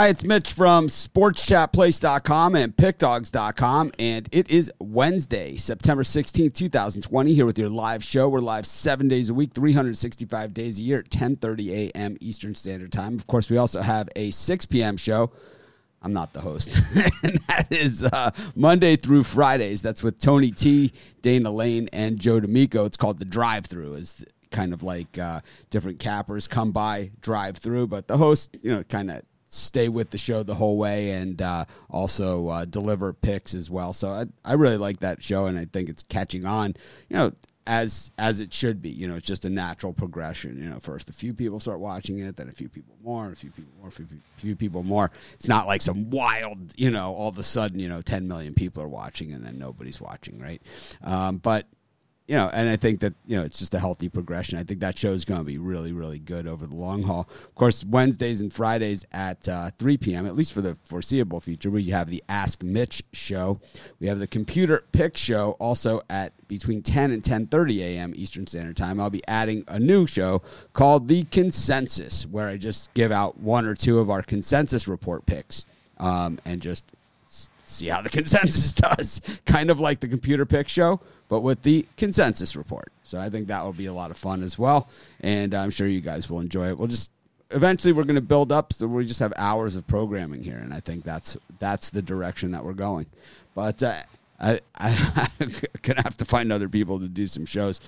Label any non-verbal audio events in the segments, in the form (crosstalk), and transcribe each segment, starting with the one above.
Hi, it's Mitch from sportschatplace.com and pickdogs.com. And it is Wednesday, September 16th, 2020, here with your live show. We're live seven days a week, 365 days a year at 10.30 a.m. Eastern Standard Time. Of course, we also have a 6 p.m. show. I'm not the host. (laughs) and that is uh, Monday through Fridays. That's with Tony T, Dana Lane, and Joe D'Amico. It's called The Drive Through. Is kind of like uh, different cappers come by, drive through, but the host, you know, kind of stay with the show the whole way and uh, also uh, deliver picks as well. So I, I really like that show and I think it's catching on, you know, as as it should be. You know, it's just a natural progression. You know, first a few people start watching it, then a few people more, a few people more, a few, few people more. It's not like some wild, you know, all of a sudden, you know, 10 million people are watching and then nobody's watching, right? Um, but you know, and I think that you know it's just a healthy progression. I think that show is going to be really, really good over the long haul. Of course, Wednesdays and Fridays at uh, 3 p.m. at least for the foreseeable future, we have the Ask Mitch show. We have the Computer Pick show also at between 10 and 10:30 a.m. Eastern Standard Time. I'll be adding a new show called the Consensus, where I just give out one or two of our consensus report picks um, and just see how the (laughs) consensus does. Kind of like the Computer Pick show but with the consensus report. So I think that will be a lot of fun as well. And I'm sure you guys will enjoy it. We'll just eventually we're going to build up so we just have hours of programming here and i think that's that's the direction that we're going but uh, I, I, (laughs) gonna have to find other people to do some shows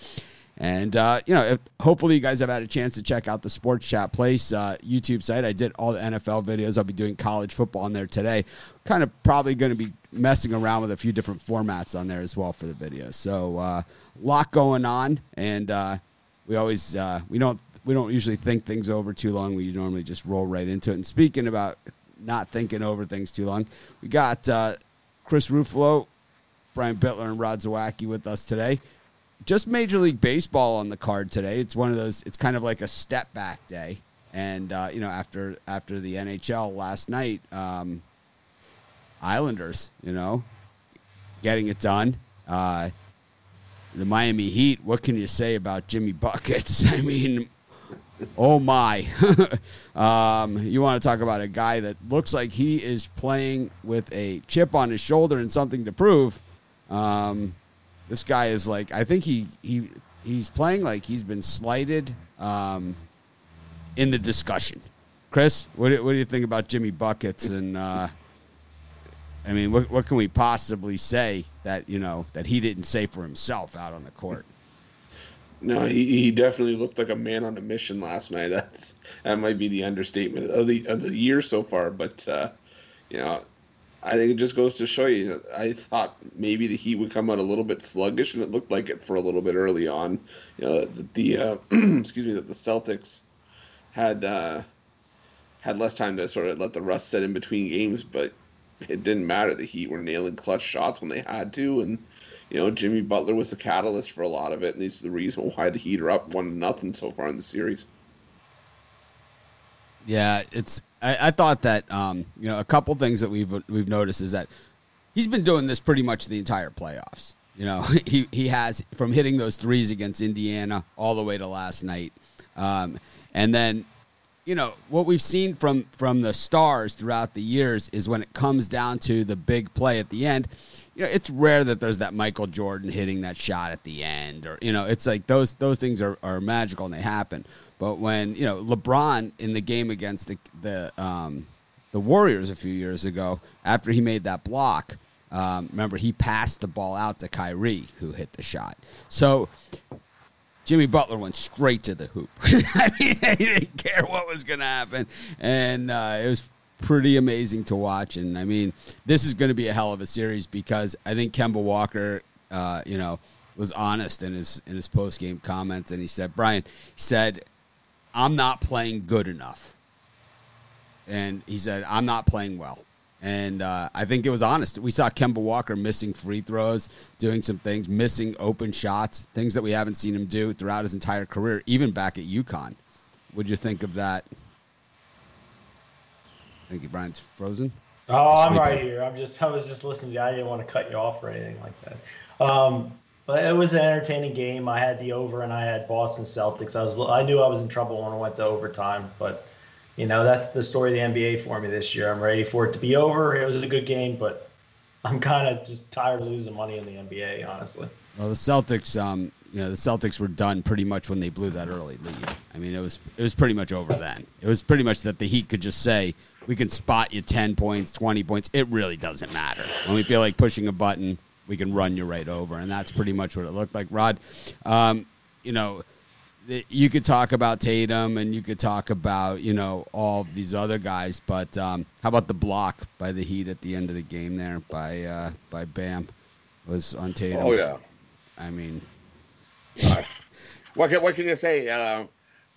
and uh, you know, if, hopefully you guys have had a chance to check out the Sports Chat Place uh, YouTube site. I did all the NFL videos. I'll be doing college football on there today. Kind of probably going to be messing around with a few different formats on there as well for the videos. So a uh, lot going on, and uh, we always uh, we don't we don't usually think things over too long. We normally just roll right into it. And speaking about not thinking over things too long, we got uh, Chris Ruffalo, Brian Bitler, and Rod Zawacki with us today just Major League Baseball on the card today. It's one of those. It's kind of like a step back day, and uh, you know after after the NHL last night, um, Islanders, you know, getting it done. Uh, the Miami Heat. What can you say about Jimmy buckets? (laughs) I mean, oh my! (laughs) um, you want to talk about a guy that looks like he is playing with a chip on his shoulder and something to prove. Um, this guy is like I think he he he's playing like he's been slighted um, in the discussion. Chris, what do, what do you think about Jimmy buckets and? Uh, I mean, what what can we possibly say that you know that he didn't say for himself out on the court? No, he, he definitely looked like a man on a mission last night. (laughs) That's that might be the understatement of the of the year so far. But uh, you know, I think it just goes to show you. I thought maybe the Heat would come out a little bit sluggish, and it looked like it for a little bit early on. You know, the, the uh, (clears throat) excuse me, that the Celtics had uh, had less time to sort of let the rust set in between games, but it didn't matter. The Heat were nailing clutch shots when they had to, and you know Jimmy Butler was the catalyst for a lot of it, and he's the reason why the Heat are up one nothing so far in the series. Yeah, it's. I, I thought that um, you know a couple things that we've we've noticed is that he's been doing this pretty much the entire playoffs. You know, (laughs) he he has from hitting those threes against Indiana all the way to last night, um, and then you know what we've seen from from the stars throughout the years is when it comes down to the big play at the end you know it's rare that there's that michael jordan hitting that shot at the end or you know it's like those those things are, are magical and they happen but when you know LeBron in the game against the the um, the Warriors a few years ago, after he made that block, um, remember he passed the ball out to Kyrie, who hit the shot. So Jimmy Butler went straight to the hoop. (laughs) I mean, he didn't care what was going to happen, and uh, it was pretty amazing to watch. And I mean, this is going to be a hell of a series because I think Kemba Walker, uh, you know, was honest in his in his post game comments, and he said, Brian, he said I'm not playing good enough. And he said, I'm not playing well. And uh, I think it was honest. We saw Kemba Walker missing free throws, doing some things, missing open shots, things that we haven't seen him do throughout his entire career, even back at UConn. What'd you think of that? Thank you, Brian's frozen. Oh, I'm right here. I'm just I was just listening to you. I didn't want to cut you off or anything like that. Um, but it was an entertaining game. I had the over and I had Boston Celtics. I was I knew I was in trouble when I went to overtime, but you know, that's the story of the NBA for me this year. I'm ready for it to be over. It was a good game, but I'm kind of just tired of losing money in the NBA, honestly. Well, the Celtics, um, you know, the Celtics were done pretty much when they blew that early lead. I mean, it was it was pretty much over then. It was pretty much that the Heat could just say, "We can spot you ten points, twenty points. It really doesn't matter." When we feel like pushing a button, we can run you right over, and that's pretty much what it looked like. Rod, um, you know, you could talk about Tatum and you could talk about you know all of these other guys, but um, how about the block by the Heat at the end of the game there by uh, by Bam was on Tatum? Oh yeah, I mean, what can what can you say? Uh,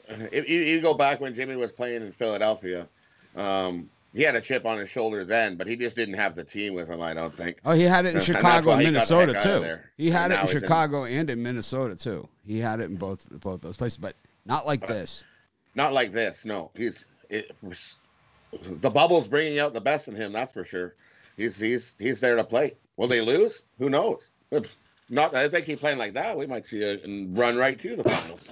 if you, you, go back when Jimmy was playing in Philadelphia, um, he had a chip on his shoulder then, but he just didn't have the team with him. I don't think. Oh, he had it in Chicago and, Minnesota too. He had and it in Chicago in... and in Minnesota too. He had it in both both those places, but not like this. Not like this. No, he's it, the bubble's bringing out the best in him. That's for sure. He's he's he's there to play. Will they lose? Who knows? Not if they keep playing like that, we might see a run right to the finals.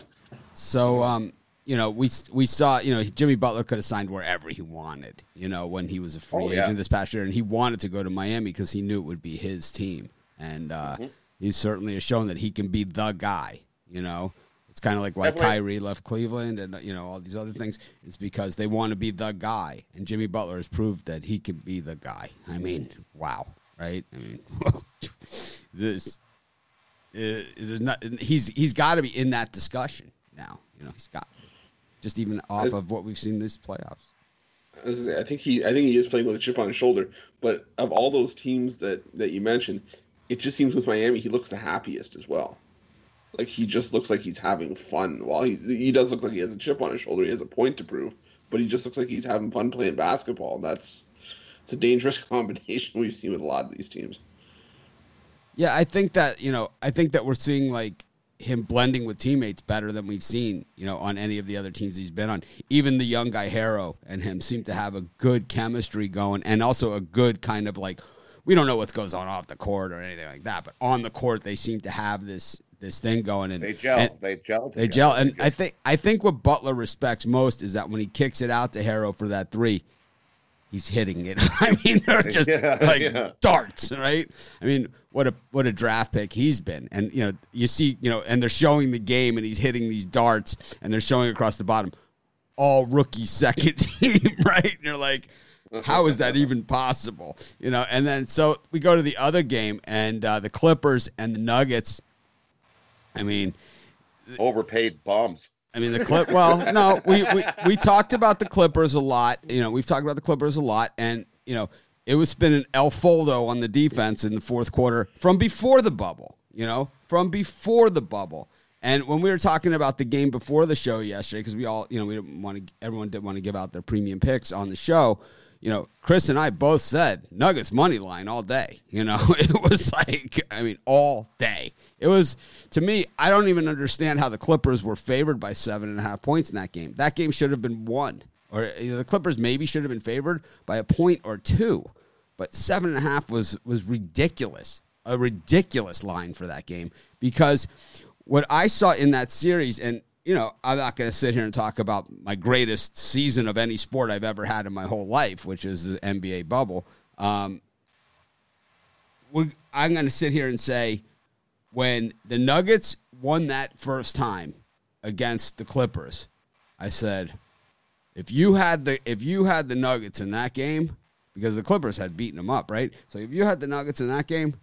So, um, you know, we we saw, you know, Jimmy Butler could have signed wherever he wanted, you know, when he was a free oh, agent yeah. this past year, and he wanted to go to Miami because he knew it would be his team, and uh, mm-hmm. he certainly has shown that he can be the guy. You know, it's kind of like why Definitely. Kyrie left Cleveland, and you know all these other things. It's because they want to be the guy, and Jimmy Butler has proved that he can be the guy. I mean, wow, right? I mean, (laughs) this. Uh, not, he's he's got to be in that discussion now. You know, he's got just even off I, of what we've seen this playoffs. I think he I think he is playing with a chip on his shoulder. But of all those teams that that you mentioned, it just seems with Miami he looks the happiest as well. Like he just looks like he's having fun. While he he does look like he has a chip on his shoulder, he has a point to prove. But he just looks like he's having fun playing basketball. And that's it's a dangerous (laughs) combination we've seen with a lot of these teams. Yeah, I think that you know I think that we're seeing like him blending with teammates better than we've seen, you know, on any of the other teams he's been on. Even the young guy Herro and him seem to have a good chemistry going, and also a good kind of like we don't know what goes on off the court or anything like that, but on the court they seem to have this this thing going and they gel, and they gel, they gel, and I think I think what Butler respects most is that when he kicks it out to Herro for that three, he's hitting it. (laughs) I mean, they're (laughs) just yeah, like yeah. darts, right? I mean, what a what a draft pick he's been, and you know, you see, you know, and they're showing the game, and he's hitting these darts, and they're showing across the bottom, all rookie (laughs) second team, right? And you're like, how is that even possible? You know, and then so we go to the other game, and uh, the Clippers and the Nuggets. I mean, overpaid bums. I mean the clip. Well, no, we, we we talked about the Clippers a lot. You know, we've talked about the Clippers a lot, and you know, it was been an El Foldo on the defense in the fourth quarter from before the bubble. You know, from before the bubble. And when we were talking about the game before the show yesterday, because we all, you know, we didn't want to, everyone didn't want to give out their premium picks on the show you know, Chris and I both said Nuggets money line all day. You know, (laughs) it was like, I mean, all day. It was, to me, I don't even understand how the Clippers were favored by seven and a half points in that game. That game should have been won. Or you know, the Clippers maybe should have been favored by a point or two. But seven and a half was was ridiculous. A ridiculous line for that game. Because what I saw in that series, and you know, I'm not going to sit here and talk about my greatest season of any sport I've ever had in my whole life, which is the NBA bubble. Um, I'm going to sit here and say when the Nuggets won that first time against the Clippers, I said, if you had the if you had the Nuggets in that game, because the Clippers had beaten them up, right? So if you had the Nuggets in that game,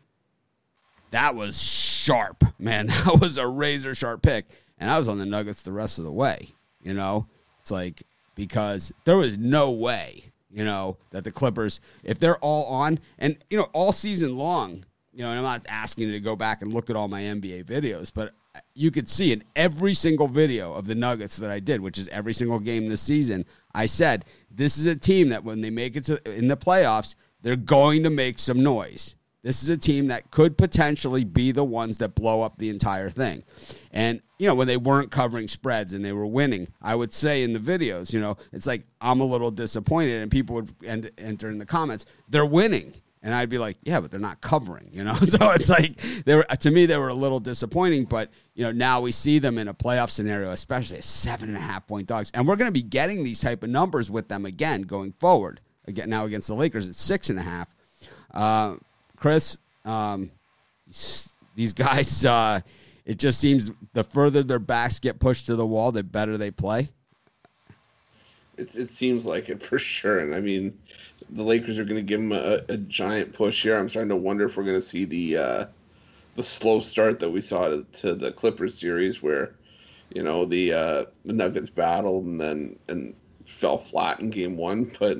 that was sharp, man. (laughs) That was a razor sharp pick and I was on the Nuggets the rest of the way. You know, it's like because there was no way, you know, that the Clippers, if they're all on, and you know, all season long, you know, and I'm not asking you to go back and look at all my NBA videos, but you could see in every single video of the Nuggets that I did, which is every single game this season, I said this is a team that when they make it to, in the playoffs, they're going to make some noise. This is a team that could potentially be the ones that blow up the entire thing. And, you know, when they weren't covering spreads and they were winning, I would say in the videos, you know, it's like I'm a little disappointed and people would end, enter in the comments, they're winning. And I'd be like, yeah, but they're not covering, you know. (laughs) So it's like they were to me they were a little disappointing, but you know now we see them in a playoff scenario, especially a seven and a half point dogs, and we're going to be getting these type of numbers with them again going forward. Again now against the Lakers, it's six and a half. Uh, Chris, um, these guys, (laughs) uh, it just seems the further their backs get pushed to the wall, the better they play. It, it seems like it for sure. And I mean, the Lakers are going to give them a, a, giant push here. I'm starting to wonder if we're going to see the uh, the slow start that we saw to, to, the Clippers series, where you know the uh, the Nuggets battled and then and fell flat in Game One, (laughs) but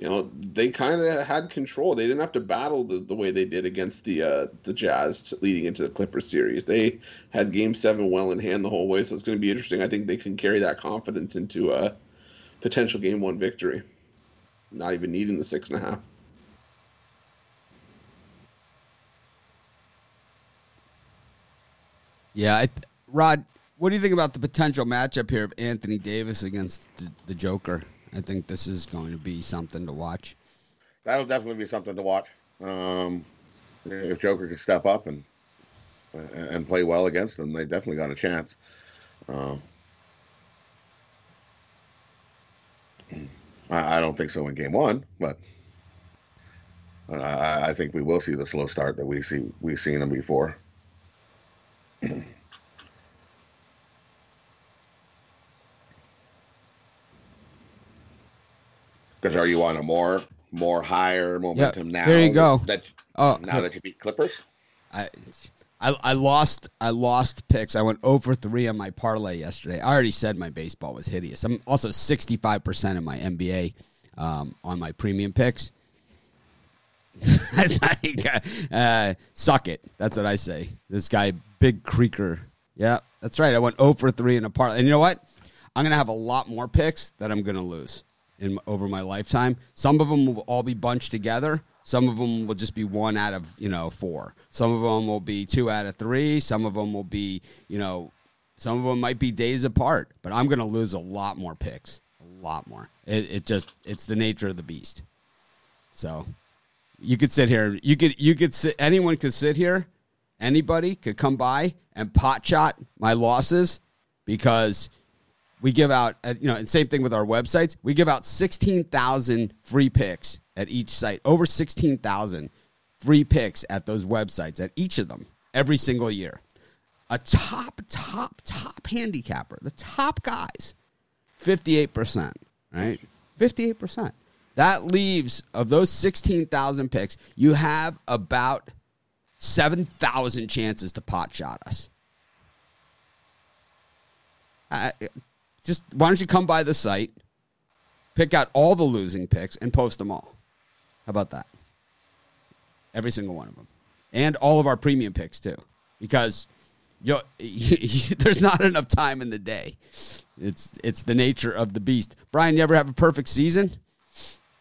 you know they kind of had control. They didn't have to battle the, the way they did against the uh, the Jazz leading into the Clippers series. They had Game Seven well in hand the whole way, so it's going to be interesting. I think they can carry that confidence into a potential Game One victory, not even needing the six and a half. Yeah, I, Rod, what do you think about the potential matchup here of Anthony Davis against the Joker? I think this is going to be something to watch. That'll definitely be something to watch. Um, if Joker can step up and and play well against them, they definitely got a chance. Um, I, don't think so in game one, but I, I, think we will see the slow start that we see we've seen them before. (clears throat) Because are you on a more more higher momentum now? There you go. That oh, now that you beat Clippers. I, I I lost I lost picks. I went over three on my parlay yesterday. I already said my baseball was hideous. I'm also 65 percent of my NBA um, on my premium picks. (laughs) uh, suck it. That's what I say. This guy, Big Creaker. Yeah, that's right. I went over three in a parlay. And you know what? I'm gonna have a lot more picks that I'm gonna lose in over my lifetime. Some of them will all be bunched together. Some of them will just be one out of you know four. Some of them will be two out of three. Some of them will be you know, some of them might be days apart. But I'm going to lose a lot more picks, a lot more. It, it just it's the nature of the beast. So you could sit here. You could you could sit. Anyone could sit here. Anybody could come by and pot shot my losses because we give out, uh, you know, and same thing with our websites. We give out 16,000 free picks at each site, over 16,000 free picks at those websites, at each of them, every single year. A top, top, top handicapper, the top guys, 58%, right? 58%. That leaves, of those 16,000 picks, you have about 7,000 chances to pot shot us. Just why don't you come by the site, pick out all the losing picks, and post them all? How about that? Every single one of them, and all of our premium picks too, because you, (laughs) there's not enough time in the day. It's it's the nature of the beast. Brian, you ever have a perfect season?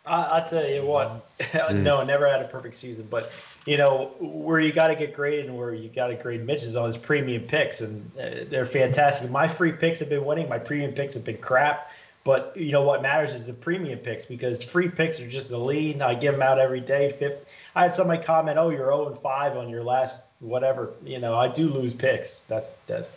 I, will tell you what. (laughs) Mm. no, never had a perfect season, but you know where you got to get graded and where you got to grade Mitch is on his premium picks, and uh, they're fantastic. My free picks have been winning. My premium picks have been crap. But you know what matters is the premium picks because free picks are just the lead. I give them out every day. I had somebody comment, "Oh, you're 0 and 5 on your last whatever." You know, I do lose picks. That's that.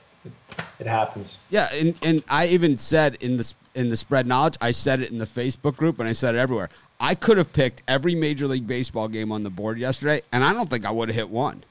It happens. Yeah, and and I even said in the in the spread knowledge, I said it in the Facebook group, and I said it everywhere. I could have picked every Major League Baseball game on the board yesterday, and I don't think I would have hit one.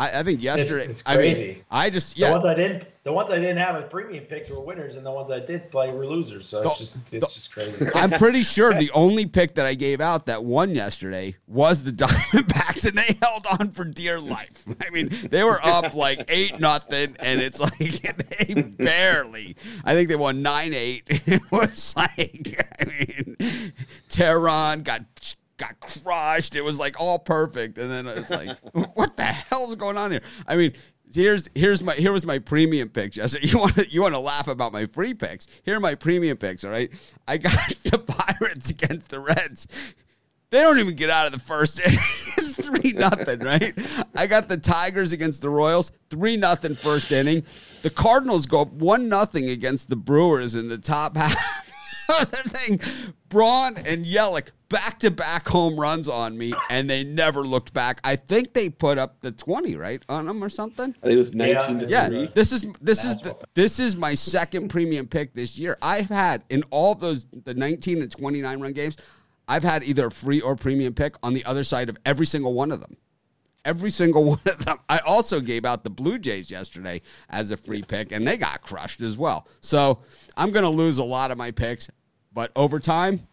I, I think yesterday. It's, it's crazy. I, mean, I just yeah. The ones I didn't, the ones I didn't have as premium picks were winners, and the ones I did play were losers. So the, it's just it's the, just crazy. (laughs) I'm pretty sure the only pick that I gave out that won yesterday was the (laughs) Diamondbacks, and they held on for dear life. I mean, they were up like eight nothing, and it's like (laughs) they barely. I think they won nine eight. It was like I mean, Teheran got got crushed. It was like all perfect, and then it's like, (laughs) what the hell's going on here? I mean, here's here's my here was my premium pick, Jesse. (laughs) You want to you want to laugh about my free picks? Here are my premium picks. All right, I got (laughs) the Pirates against the Reds. They don't even get out of the first it's three nothing, right? I got the Tigers against the Royals, three nothing first inning. The Cardinals go up one nothing against the Brewers in the top half (laughs) other thing, Braun and Yelich back to back home runs on me, and they never looked back. I think they put up the twenty right on them or something. I think it was 19 to Yeah, this is this is the, this is my second premium pick this year. I've had in all those the 19 and 29 run games, I've had either a free or premium pick on the other side of every single one of them. Every single (laughs) one of them. I also gave out the Blue Jays yesterday as a free pick, and they got crushed as well. So I'm going to lose a lot of my picks, but over time,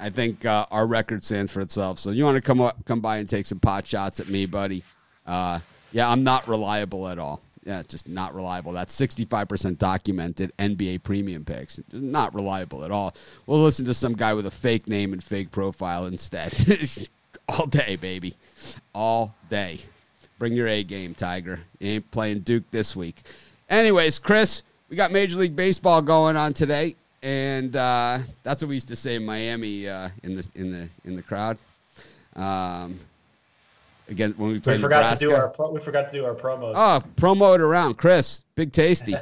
I think uh, our record stands for itself. So you want to come up, come by and take some pot shots at me, buddy? Uh, yeah, I'm not reliable at all. Yeah, just not reliable. That's 65% documented NBA premium picks. Not reliable at all. We'll listen to some guy with a fake name and fake profile instead. (laughs) all day, baby. All day. Bring your A game, Tiger. You ain't playing Duke this week. Anyways, Chris, we got Major League Baseball going on today, and uh, that's what we used to say in Miami uh, in the in the in the crowd. Um, again, when we We played forgot Nebraska. to do our pro- we forgot to do our promo. Oh, promo it around, Chris. Big tasty.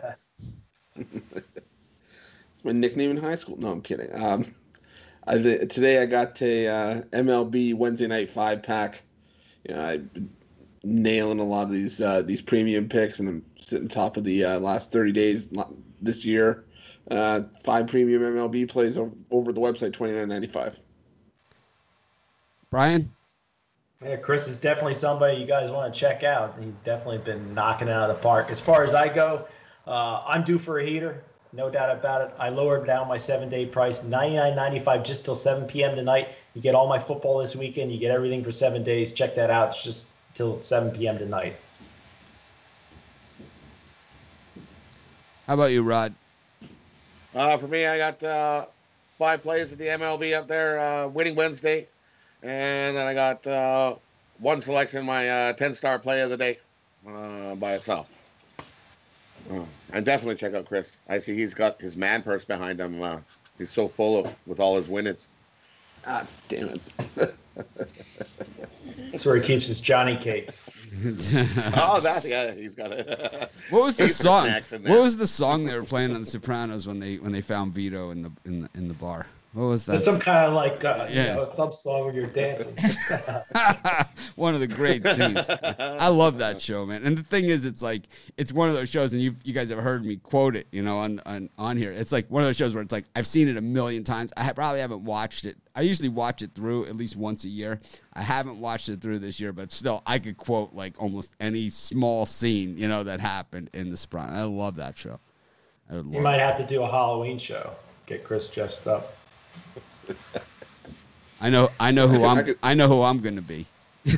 (laughs) my nickname in high school. No, I'm kidding. Um, I, today I got a uh, MLB Wednesday night five pack. You know, I've been nailing a lot of these uh, these premium picks, and I'm sitting top of the uh, last 30 days this year. Uh, five premium MLB plays over, over the website, 29.95. Brian. Yeah, Chris is definitely somebody you guys want to check out. He's definitely been knocking it out of the park. As far as I go, uh, I'm due for a heater, no doubt about it. I lowered down my seven day price, $99.95 just till 7 p.m. tonight. You get all my football this weekend. You get everything for seven days. Check that out. It's just till 7 p.m. tonight. How about you, Rod? Uh, for me, I got uh, five plays at the MLB up there, uh, winning Wednesday, and then I got uh, one selection, my uh, ten-star play of the day, uh, by itself. And definitely check out Chris. I see he's got his man purse behind him. He's so full of with all his winnings. Ah, damn it. (laughs) That's where he keeps his Johnny cakes. (laughs) Oh, that yeah, he's got it. (laughs) What was the song? What was the song they were playing on The Sopranos when they when they found Vito in the in the, in the bar? What was that? It's some kind of like uh, Yeah. you know, a club song where you're dancing. (laughs) one of the great scenes. I love that show, man. And the thing is, it's like it's one of those shows, and you you guys have heard me quote it, you know, on on on here. It's like one of those shows where it's like I've seen it a million times. I probably haven't watched it. I usually watch it through at least once a year. I haven't watched it through this year, but still, I could quote like almost any small scene, you know, that happened in the Sprite. I love that show. I you might it. have to do a Halloween show. Get Chris dressed up. I know. I know who I I'm. could- I know who I'm going to be. (laughs)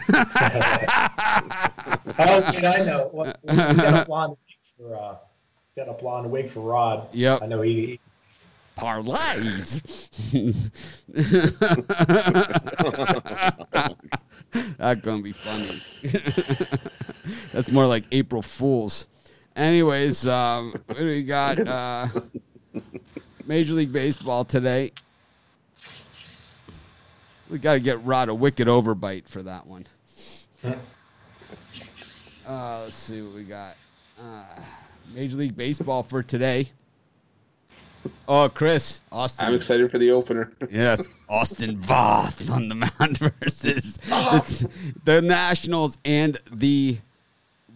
Oh, wait, I know. (laughs) What, we got a blonde wig for uh, got a blonde wig for Rod. Yep. I know he. parlays. (laughs) That's gonna be funny. That's more like April Fools. Anyways, um, what do we got? Uh, Major League Baseball today. We got to get Rod a wicked overbite for that one. Uh, let's see what we got. Uh, Major League Baseball for today. Oh, Chris, Austin. I'm excited for the opener. (laughs) Yes, Austin Voth on the mound (laughs) versus it's the Nationals and the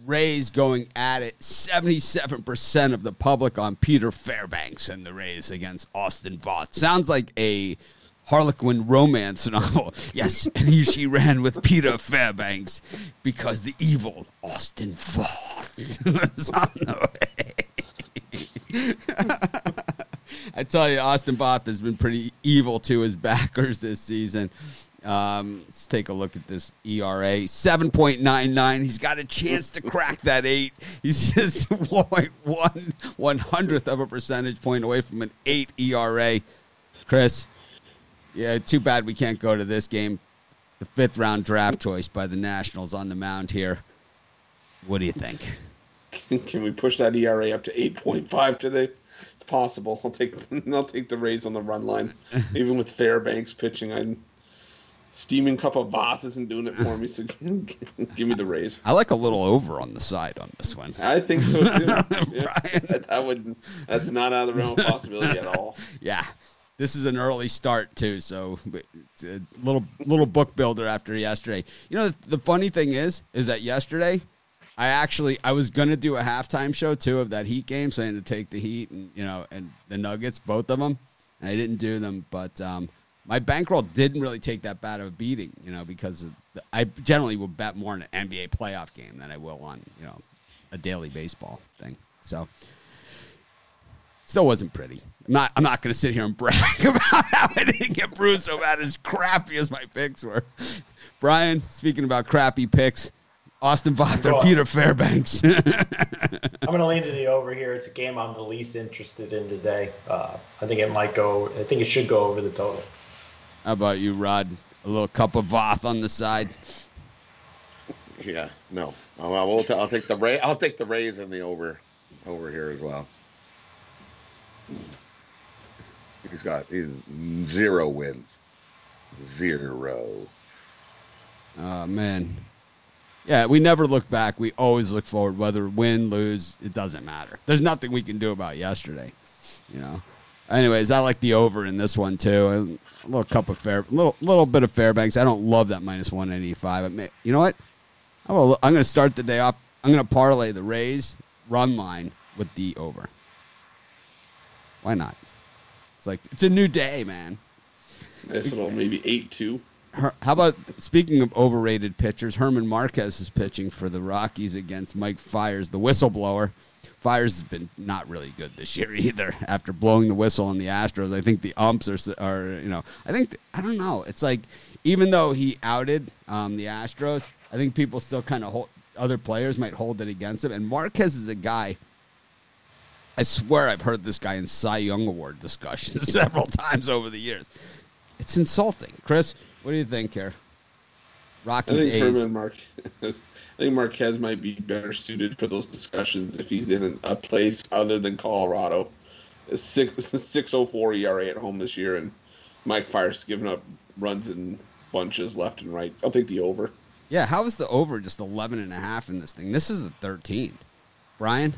Rays going at it. 77% of the public on Peter Fairbanks and the Rays against Austin Voth. Sounds like a Harlequin romance novel. (laughs) Yes, and he, she ran with Peter Fairbanks because the evil Austin Voth was on the way. (laughs) I tell you, Austin Voth has been pretty evil to his backers this season. Um, let's take a look at this ERA, seven point nine nine. He's got a chance to crack that eight. He's just (laughs) one hundredth of a percentage point away from an eight ERA. Chris, yeah, too bad we can't go to this game. The fifth round draft choice by the Nationals on the mound here. What do you think? Can we push that ERA up to 8.5 today? It's possible. I'll take (laughs) I'll take the Rays on the run line. (laughs) Even with Fairbanks pitching, I'm steaming cup of Voth isn't doing it for me. So (laughs) give me the Rays. I like a little over on the side on this one. I think so too. Yeah, that would that's not out of the realm of possibility at all. Yeah. This is an early start too, so it's a little little book builder after yesterday. You know, the funny thing is, is that yesterday, I actually I was gonna do a halftime show too of that Heat game, had to take the Heat and you know and the Nuggets, both of them, and I didn't do them, but um, my bankroll didn't really take that bad of a beating, you know, because the, I generally will bet more on an NBA playoff game than I will on you know a daily baseball thing. So still wasn't pretty. I'm not. I'm not going to sit here and brag (laughs) about how I didn't get bruised so bad as crappy as my picks were. Brian, speaking about crappy picks, Austin Voth or Peter Fairbanks. (laughs) I'm going to lean to the over here. It's a game I'm the least interested in today. Uh, I think it might go. I think it should go over the total. How about you, Rod? A little cup of Voth on the side. Yeah, no. I'll, I'll, I'll take the Ray. I'll take the Rays and the over, over here as well. He's got he's zero wins. Zero. Oh man. Yeah, we never look back. We always look forward. Whether win, lose, it doesn't matter. There's nothing we can do about yesterday. You know. Anyways, I like the over in this one too. A little cup of fair, little little bit of Fairbanks. I don't love that minus one eighty five. You know what? I'm to start the day off. I'm to parlay the Rays run line with the over. Why not? It's like it's a new day, man. Nice little maybe eight two. How about speaking of overrated pitchers? German Marquez is pitching for the Rockies against Mike Fiers, the whistleblower. Fiers has been not really good this year (laughs) either. After blowing the whistle on the Astros, I think the umps are, are you know, I think I don't know. It's like even though he outed um, the Astros, I think people still kind of hold other players might hold it against him. And Marquez is a guy I swear I've heard this guy in Cy Young Award discussions (laughs) several times over the years. It's insulting. Chris, what do you think here? Rockies I think A's. Herman Mark, (laughs) I think Marquez might be better suited for those discussions if he's in a place other than Colorado. A six (laughs) six oh four ERA at home this year, and Mike Fiers giving up runs in bunches left and right. I'll take the over. Yeah, how is the over just 11 and a half in this thing? This is the 13. Brian?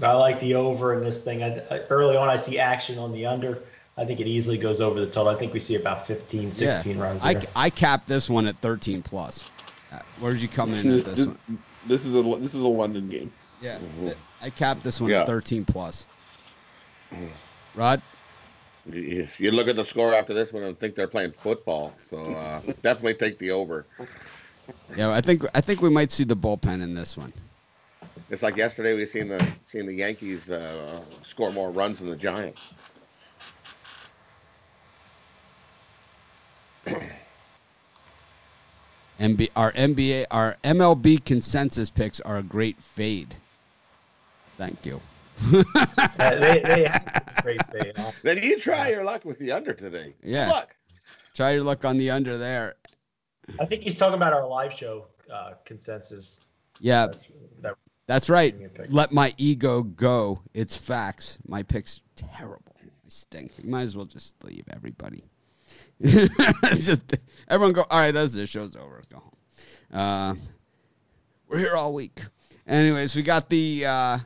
I like the over in this thing. I, early on, I see action on the under. I think it easily goes over the total. I think we see about 15, 16 yeah. runs. I, I capped this one at 13 plus. Uh, where did you come in this, this, this, one? This is a this is a London game. Yeah, mm-hmm. I capped this one yeah. at 13 plus. Rod, you, you look at the score after this one and think they're playing football. So uh, (laughs) definitely take the over. Yeah, I think I think we might see the bullpen in this one. It's like yesterday we seen the seen the Yankees uh, score more runs than the Giants. MB, our NBA, our MLB consensus picks are a great fade. Thank you. they, they (laughs) great fade. Then you try your luck with the under today. Yeah. Luck. Try your luck on the under there. I think he's talking about our live show uh, consensus. Yeah. That's, that that's right. Let my ego go. It's facts. My pick's terrible. I stink. You might as well just leave everybody. (laughs) just everyone go. All right, that's the show's over. Go home. Uh, we're here all week. Anyways, we got the uh,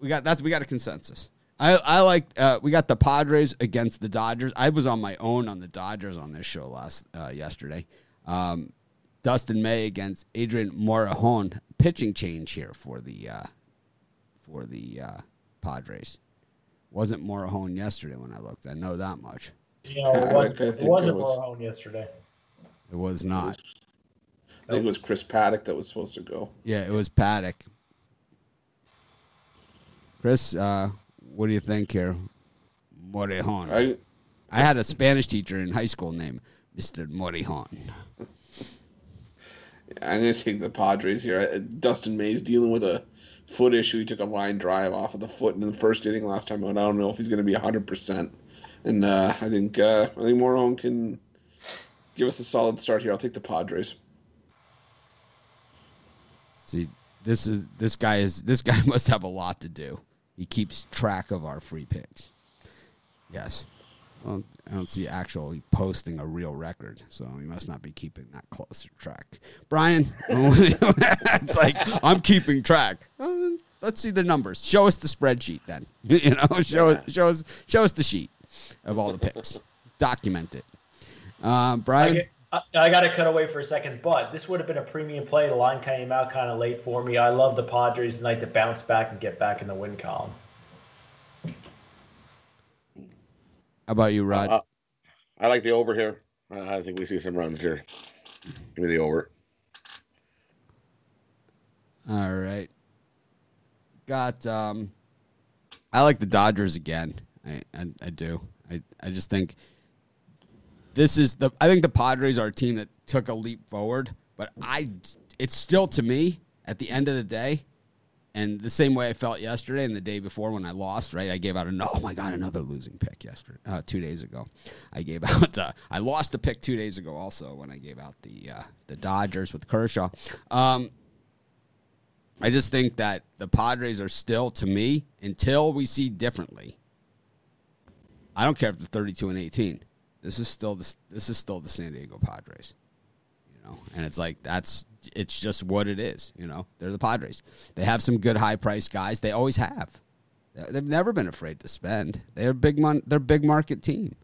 we got that's we got a consensus. I I like uh, we got the Padres against the Dodgers. I was on my own on the Dodgers on this show last uh, yesterday. Um, Dustin May against Adrian Morejon. Pitching change here for the uh, for the uh, Padres. Wasn't Morejon yesterday when I looked. I know that much. Yeah, it, was, it wasn't was, Morejon yesterday. It was not. I think it was Chris Paddack that was supposed to go. Yeah, it was Paddack. Chris, uh, what do you think here? Morejon. I, I had a Spanish teacher in high school named Mr. Morejon. I'm going to take the Padres here. Uh, Dustin May's dealing with a foot issue. He took a line drive off of the foot in the first inning last time out. I don't know if he's going to be 100%. And uh, I think uh, I think Morejon can give us a solid start here. I'll take the Padres. See, this is this guy is this guy (laughs) must have a lot to do. He keeps track of our free picks. Yes. Well, I don't see actually posting a real record, so he must not be keeping that close track. Brian, (laughs) it's like I'm keeping track. Uh, let's see the numbers. Show us the spreadsheet then. (laughs) You know, show yeah. show us show us the sheet. of all the picks. Document it. Uh, I, Brian, get- I, I got to cut away for a second, but this would have been a premium play. The line came out kind of late for me. I love the Padres tonight to bounce back and get back in the win column. how about you, Rod? Uh, I like the over here. Uh, I think we see some runs here. Give me the over. All right. Got um I like the Dodgers again. I I, I do. I, I just think this is the I think the Padres are a team that took a leap forward, but I it's still to me at the end of the day and the same way I felt yesterday and the day before when I lost, right? I gave out a no, oh my god, another losing pick yesterday, uh, two days ago. I gave (laughs) out, uh, I lost a pick two days ago also when I gave out the uh, the Dodgers with Kershaw. Um, I just think that the Padres are still, to me, until we see differently. I don't care if they're thirty-two and eighteen. This is still the this is still the San Diego Padres, you know. And it's like that's it's just what it is, you know. They're the Padres. They have some good high-priced guys. They always have. They've never been afraid to spend. They're big mon- They're big market team.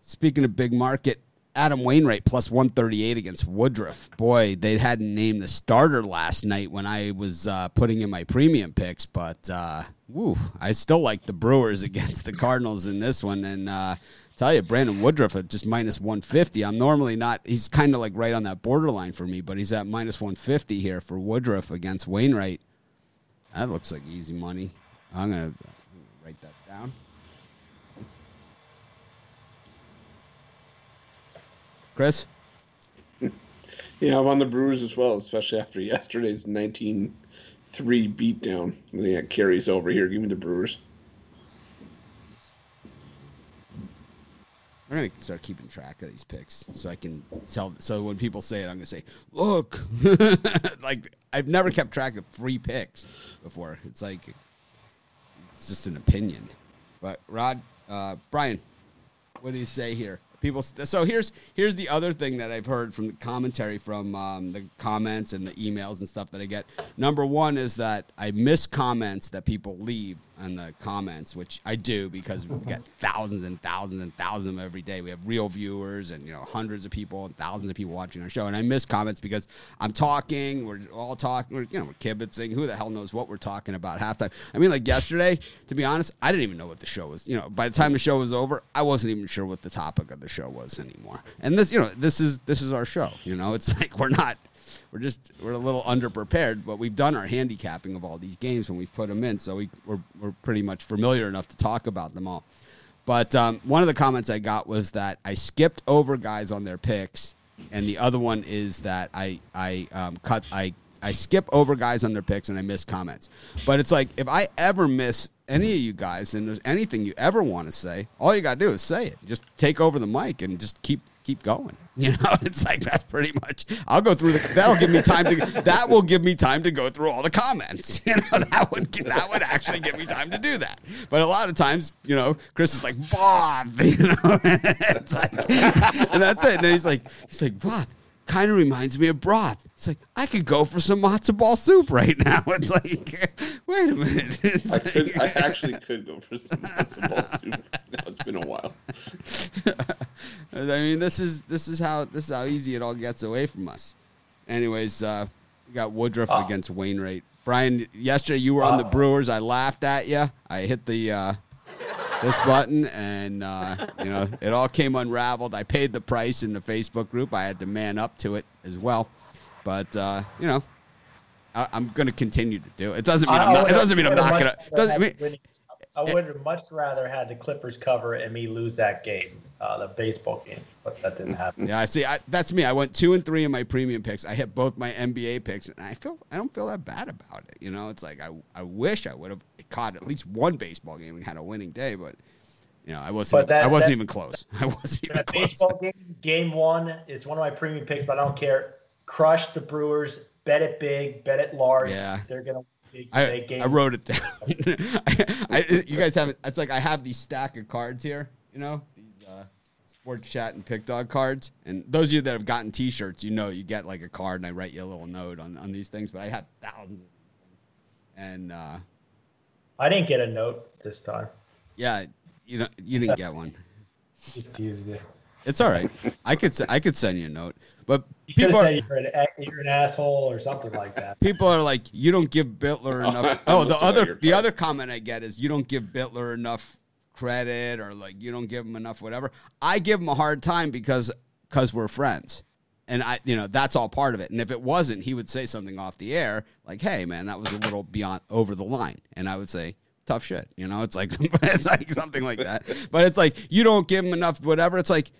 Speaking of big market, Adam Wainwright plus 138 against Woodruff. Boy, they hadn't named the starter last night when I was uh, putting in my premium picks, but uh, woo, I still like the Brewers (laughs) against the Cardinals in this one. And uh, tell you, Brandon Woodruff at just minus 150. I'm normally not, he's kind of like right on that borderline for me, but he's at minus 150 here for Woodruff against Wainwright. That looks like easy money. I'm going to write that down. Chris? (laughs) Yeah, I'm on the Brewers as well, especially after yesterday's 19-3 beatdown. I think that carries over here. Give me the Brewers. I'm gonna start keeping track of these picks so I can tell. So when people say it, I'm gonna say, "Look," (laughs) like I've never kept track of free picks before. It's like it's just an opinion. But Rod, uh, Brian, what do you say here? People. So here's here's the other thing that I've heard from the commentary from um, the comments and the emails and stuff that I get. Number one is that I miss comments that people leave on the comments, which I do because we get thousands and thousands and thousands of them every day. We have real viewers and you know hundreds of people and thousands of people watching our show, and I miss comments because I'm talking, we're all talking, we're, you know, we're kibitzing. Who the hell knows what we're talking about halftime? I mean, like yesterday, to be honest, I didn't even know what the show was. You know, by the time the show was over, I wasn't even sure what the topic of the show was anymore. And this, you know, this is this is our show. You know, it's (laughs) like we're not we're just we're a little underprepared, but we've done our handicapping of all these games when we've put them in, so we, we're we're pretty much familiar enough to talk about them all. But um, one of the comments I got was that I skipped over guys on their picks, and the other one is that I I um, cut I I skip over guys on their picks and I miss comments. But it's like if I ever miss any of you guys and there's anything you ever want to say, all you got to do is say it. Just take over the mic and just keep keep going. (laughs) You know, it's like that's pretty much. I'll go through the. That'll give me time to. That will give me time to go through all the comments. (laughs) You know, that would that would actually give me time to do that. But a lot of times, you know, Chris is like Bob. (laughs) You know, it's like, and that's it. And he's like, he's like Bob. Kind of reminds me of broth. It's like I could go for some matzo ball soup right now. (laughs) It's like, wait a minute. (laughs) It's I could, I actually could go for some matzo ball soup. Now it's been a while. (laughs) I mean, this is this is how this is how easy it all gets away from us. Anyways, uh, we got Woodruff Oh. against Wainwright. Brian, yesterday you were on the Oh. Brewers. I laughed at you. I hit the uh, this button, and uh, you know it all came unraveled. I paid the price in the Facebook group. I had to man up to it as well. But uh, you know, I, I'm going to continue to do it. It doesn't mean I'm not, it doesn't mean I'm not going to. Doesn't mean I would have much rather had the Clippers cover and me lose that game, uh, the baseball game, but that didn't happen. Yeah, I see. That's me. I went two and three in my premium picks. I hit both my NBA picks, and I feel I don't feel that bad about it. You know, it's like I I wish I would have caught at least one baseball game and had a winning day, but you know, I wasn't. That- I wasn't that- even close. (laughs) I wasn't even close. baseball game, game one, it's one of my premium picks, but I don't care. Crush the Brewers, bet it big, bet it large. Yeah. They're gonna big I, big. I wrote it down. (laughs) I, I, you guys haven't. It's like I have these stack of cards here. You know these uh, sports chat and pick dog cards. And those of you that have gotten T-shirts, you know you get like a card, and I write you a little note on, on these things. But I have thousands of these things, and uh, I didn't get a note this time. yeah, you know, you didn't get one. Just teasing you. It's all right. I could s- I could send you a note, but You people are, said you're an, you're an asshole or something like that. people are like, you don't give Bitler enough. (laughs) Oh, the other the part. other comment I get is you don't give Bitler enough credit or like you don't give him enough whatever. I give him a hard time because because we're friends. And I, you know, that's all part of it. And if it wasn't, he would say something off the air, like, "Hey, man, that was a little beyond over the line," and I would say, "Tough shit," you know. It's like (laughs) it's like something like that. But it's like you don't give him enough, whatever. It's like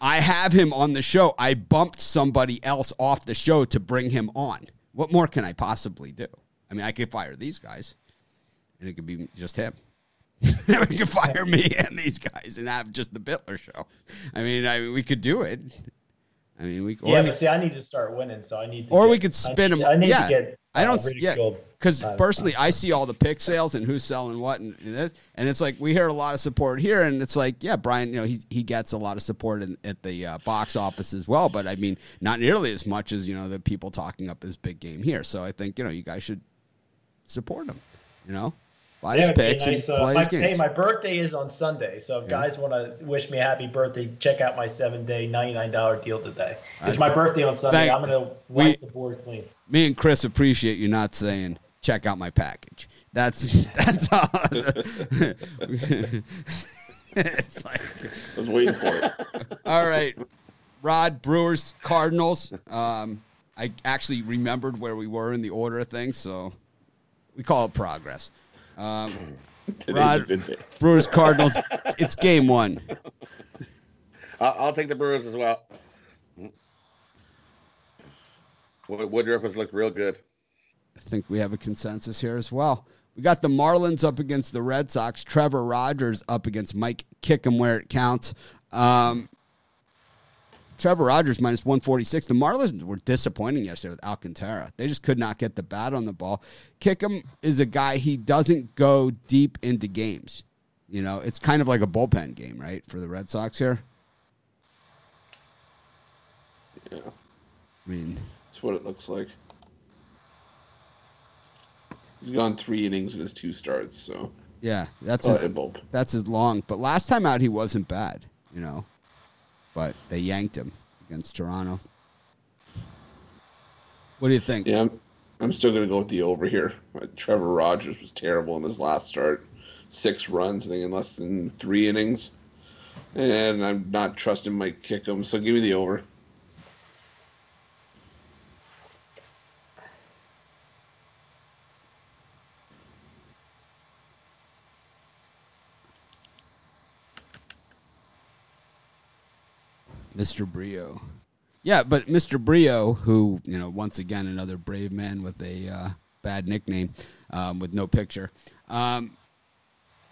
I have him on the show. I bumped somebody else off the show to bring him on. What more can I possibly do? I mean, I could fire these guys, and it could be just him. (laughs) we could fire me and these guys and have just the Bitler show. I mean, I we could do it. I mean, we or, Yeah, but see, I need to start winning, so I need. To or get- we could I spin need- them. I need yeah, to get. I don't. uh, yeah, because Uh, personally, I see all the pick sales and who's selling what, and and it's like we hear a lot of support here, and it's like, yeah, Brian, you know, he he gets a lot of support in, at the uh, box office as well, but I mean, not nearly as much as you know the people talking up his big game here. So I think you know you guys should support him. You know, buy Yeah, his picks nice, and uh, play my, his games. Hey, my birthday is on Sunday, so if guys want to wish me a happy birthday, check out my seven-day, ninety-nine dollar deal today. It's my birthday on Sunday. Thank- I'm gonna we- wipe the board clean. Me and Chris appreciate you not saying check out my package. That's (laughs) that's all. (laughs) it's like I was waiting for it. (laughs) all right, Rod Brewers Cardinals. Um, I actually remembered where we were in the order of things, so we call it progress. Um, (laughs) Rod- a good day. Brewers Cardinals. It's game one. (laughs) I'll, I'll take the Brewers as well. Woodruff has looked real good. I think we have a consensus here as well. We got the Marlins up against the Red Sox. Trevor Rogers up against Mike Kickham where it counts. Um, Trevor Rogers minus 146. The Marlins were disappointing yesterday with Alcantara. They just could not get the bat on the ball. Kickham is a guy, he doesn't go deep into games. You know, it's kind of like a bullpen game, right, for the Red Sox here? Yeah, I mean, that's what it looks like. He's gone three innings in his two starts, so yeah, that's his, that's his long. But last time out, he wasn't bad, you know. But they yanked him against Toronto. What do you think? Yeah, I'm, I'm still gonna go with the over here. Trevor Rogers was terrible in his last start. Six runs, I think, in less than three innings. And I'm not trusting Mike Kickham, so give me the over. Mr. Brio. Yeah, but Mr. Brio, who, you know, once again, another brave man with a uh, bad nickname, um, with no picture. Um,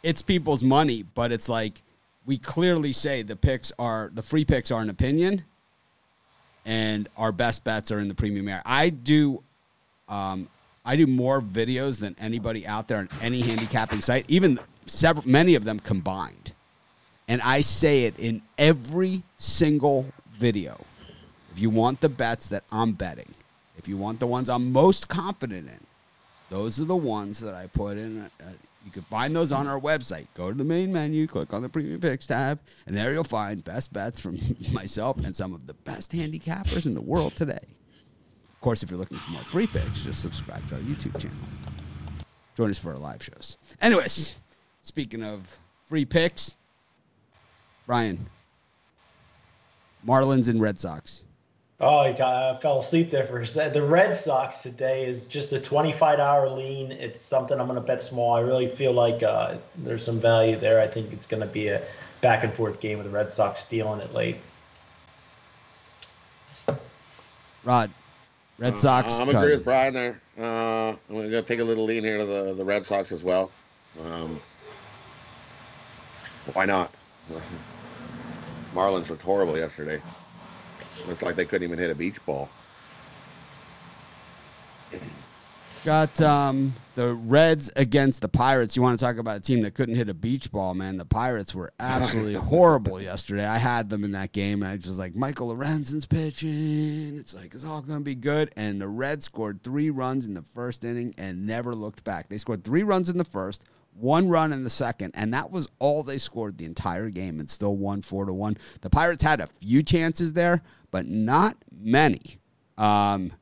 it's people's money, but it's like we clearly say the picks are, the free picks are an opinion, and our best bets are in the premium air. I do. Um, I do more videos than anybody out there on any handicapping site, even several, many of them combined and I say it in every single video. If you want the bets that I'm betting, if you want the ones I'm most confident in, those are the ones that I put in. Uh, you can find those on our website. Go to the main menu, click on the Premium Picks tab, and there you'll find best bets from (laughs) myself and some of the best handicappers in the world today. Of course, if you're looking for more free picks, just subscribe to our YouTube channel. Join us for our live shows. Anyways, speaking of free picks, Brian. Marlins and Red Sox. Oh, I, got, I fell asleep there for a second. The Red Sox today is just a 25 hour lean. It's something I'm going to bet small. I really feel like uh, there's some value there. I think it's going to be a back and forth game with the Red Sox stealing it late. Rod. Red Sox. Uh, I'm agree with Brian there. Uh, I'm going to take a little lean here to the, the Red Sox as well. Um, why not? (laughs) Marlins looked horrible yesterday. Looked like they couldn't even hit a beach ball. Got um, the Reds against the Pirates. You want to talk about a team that couldn't hit a beach ball, man? The Pirates were absolutely (laughs) horrible yesterday. I had them in that game, and I was like, Michael Lorenzen's pitching. It's like it's all going to be good. And the Reds scored three runs in the first inning and never looked back. They scored three runs in the first, one run in the second, and that was all they scored the entire game and still won four to one. The Pirates had a few chances there, but not many. Um,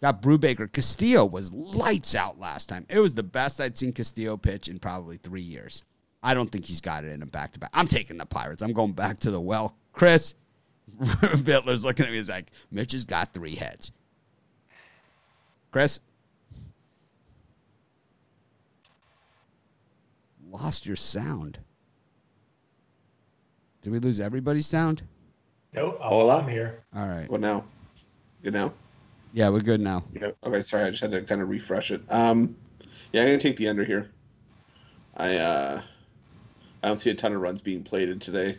got Brubaker. Castillo was lights out last time. It was the best I'd seen Castillo pitch in probably three years. I don't think he's got it in a back to back. I'm taking the Pirates. I'm going back to the well. Chris (laughs) Bittler's looking at me. He's like, Mitch has got three heads. Chris? Lost your sound. Did we lose everybody's sound? Nope. I'm, Hola. I'm here. All right. What now? Good now? Yeah, we're good now. Okay, sorry, I just had to kind of refresh it. Um, yeah, I'm gonna take the under here. I uh, I don't see a ton of runs being played in today.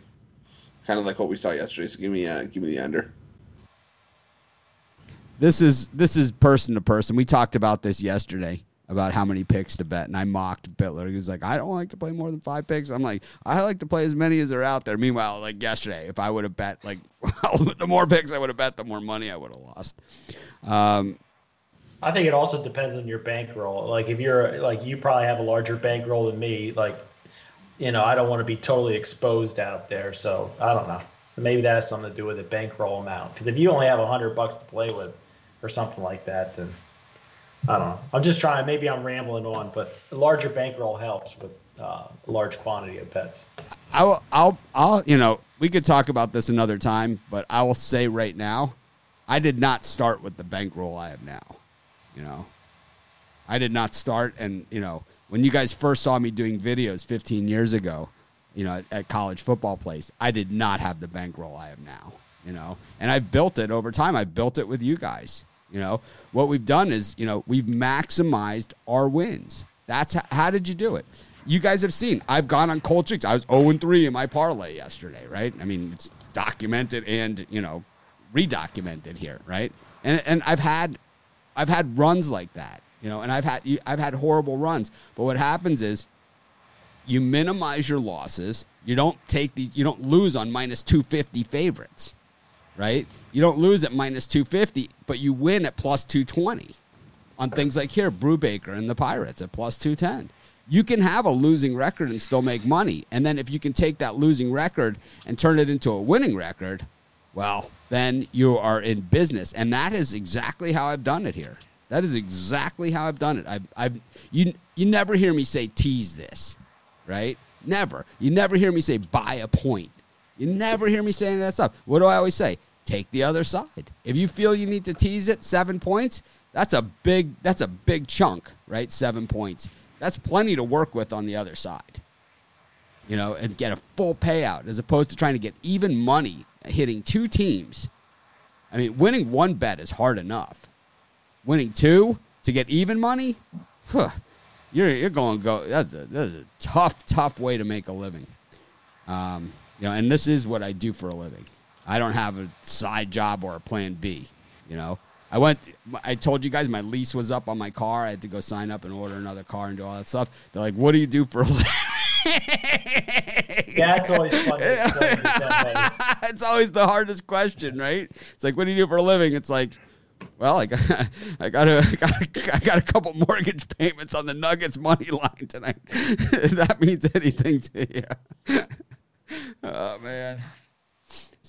Kind of like what we saw yesterday. So give me uh, give me the under. This is this is person to person. We talked about this yesterday about how many picks to bet, and I mocked Bitler. He was like, "I don't like to play more than five picks." I'm like, "I like to play as many as are out there." Meanwhile, like yesterday, if I would have bet like (laughs) the more picks I would have bet, the more money I would have lost. Um, I think it also depends on your bankroll. Like if you're like you probably have a larger bankroll than me. Like, you know, I don't want to be totally exposed out there. So I don't know. Maybe that has something to do with the bankroll amount. Because if you only have a hundred bucks to play with, or something like that, then I don't know. I'm just trying. Maybe I'm rambling on, but a larger bankroll helps with uh, a large quantity of bets. I will, I'll, I'll, you know, we could talk about this another time, but I will say right now, I did not start with the bankroll I have now. You know, I did not start, and you know, when you guys first saw me doing videos 15 years ago, you know, at, at college football place, I did not have the bankroll I have now. You know, and I've built it over time. I built it with you guys. You know, what we've done is, you know, we've maximized our wins. That's how, how did you do it? You guys have seen. I've gone on cold streaks. I was 0 3 in my parlay yesterday, right? I mean, it's documented and, you know, redocumented here, right? And and I've had I've had runs like that, you know, and I've had I've had horrible runs. But what happens is you minimize your losses. You don't take these you don't lose on minus 250 favorites right? You don't lose at minus 250, but you win at plus 220 on things like here, Brubaker and the Pirates at plus 210. You can have a losing record and still make money. And then if you can take that losing record and turn it into a winning record, well, then you are in business. And that is exactly how I've done it here. That is exactly how I've done it. I've, I've you, you never hear me say tease this, right? Never. You never hear me say buy a point. You never hear me saying that stuff. What do I always say? Take the other side. If you feel you need to tease it seven points, that's a big that's a big chunk, right? Seven points. That's plenty to work with on the other side. You know, and get a full payout as opposed to trying to get even money hitting two teams. I mean, winning one bet is hard enough. Winning two to get even money, huh, you're you're going to go. That's a, that's a tough, tough way to make a living. Um, you know, and this is what I do for a living. I don't have a side job or a plan B. You know, I went. I told you guys my lease was up on my car. I had to go sign up and order another car and do all that stuff. They're like, "What do you do for a living?" (laughs) Yeah, it's always fun. To explain it that way. (laughs) it's always the hardest question, right? It's like, "What do you do for a living?" It's like, well, I got, (laughs) I got a, I got, I got a couple mortgage payments on the Nuggets money line tonight. if that means anything to you. oh man.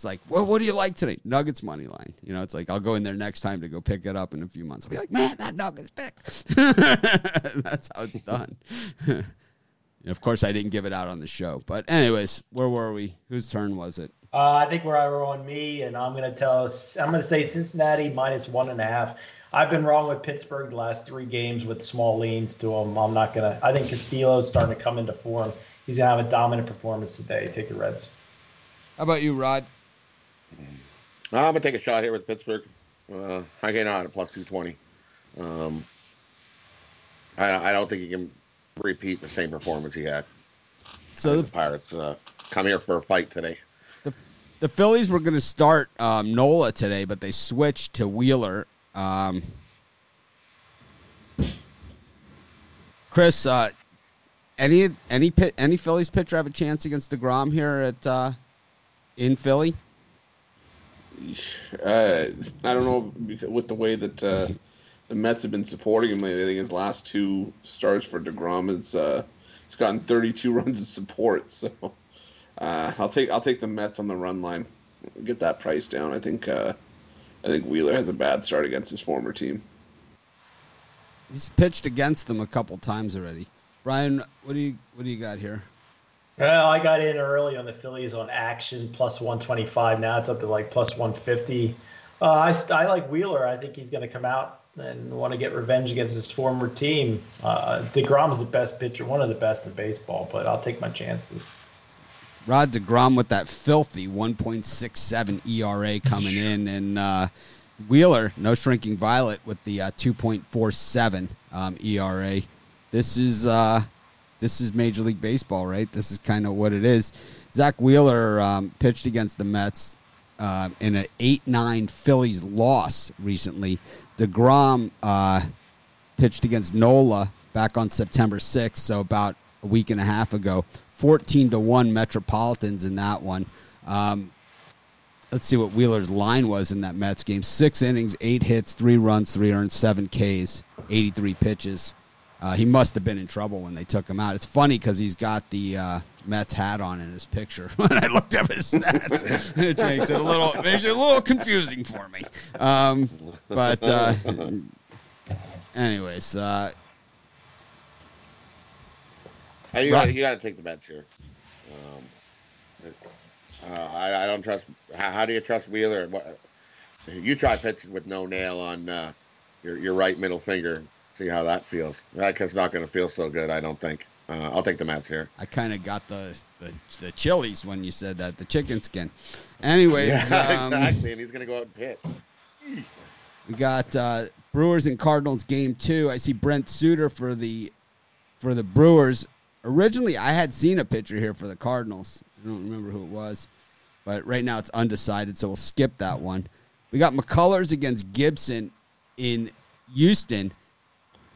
It's like, well, what do you like today? Nuggets money line. You know, it's like I'll go in there next time to go pick it up in a few months. I'll be like, man, that Nuggets pick. (laughs) That's how it's done. And (laughs) of course, I didn't give it out on the show. But anyways, where were we? Whose turn was it? Uh, I think we're on me, and I'm going to tell. I'm going to say Cincinnati minus one and a half. I've been wrong with Pittsburgh the last three games with small leans to them. I'm not going to. I think Castillo's starting to come into form. He's going to have a dominant performance today. Take the Reds. How about you, Rod? I'm gonna take a shot here with Pittsburgh. Uh, I get on at plus two twenty. Um, I, I don't think he can repeat the same performance he had. So the, the Pirates uh, come here for a fight today. the Phillies were going to start um, Nola today, but they switched to Wheeler. Um, Chris, uh, any any pit, any Phillies pitcher have a chance against Degrom here at uh, in Philly? Uh, I don't know with the way that uh, the Mets have been supporting him lately. I think his last two starts for Degrom is uh, it's gotten 32 (laughs) runs of support. So uh, I'll take I'll take the Mets on the run line. Get that price down. I think uh, I think Wheeler has a bad start against his former team. He's pitched against them a couple times already. Brian, what do you what do you got here? Well, I got in early on the Phillies on action plus 125. Now it's up to like plus 150. Uh, I, I like Wheeler. I think he's going to come out and want to get revenge against his former team. Uh, DeGrom's the best pitcher, one of the best in baseball, but I'll take my chances. Rod DeGrom with that filthy 1.67 ERA coming in, and uh, Wheeler, no shrinking violet, with the uh, 2.47 um, ERA. This is uh, this is Major League Baseball, right? This is kind of what it is. Zack Wheeler um, pitched against the Mets uh, in an 8 9 Phillies loss recently. DeGrom uh, pitched against Nola back on September 6th, so about a week and a half ago. 14 to 1 Metropolitans in that one. Um, let's see what Wheeler's line was in that Mets game. Six innings, eight hits, three runs, three earned, seven Ks, 83 pitches. Uh, he must have been in trouble when they took him out. It's funny because he's got the uh, Mets hat on in his picture. (laughs) when I looked up his stats, it (laughs) makes it a little makes it a little confusing for me. Um, but uh, anyways, uh, Hey, you, Right. got you to take the Mets here. Um, uh, I, I don't trust. How, how do you trust Wheeler? What, you try pitching with no nail on uh, your your right middle finger. See how that feels. That's not going to feel so good. I don't think. Uh, I'll take the Mets here. I kind of got the, the the chilies when you said that the chicken skin. Anyways, Yeah, (laughs) um, exactly. And he's going to go out and pitch. We got uh, Brewers and Cardinals game two. I see Brent Suter for the for the Brewers. Originally, I had seen a pitcher here for the Cardinals. I don't remember who it was, but right now it's undecided, so we'll skip that one. We got McCullers against Gibson in Houston.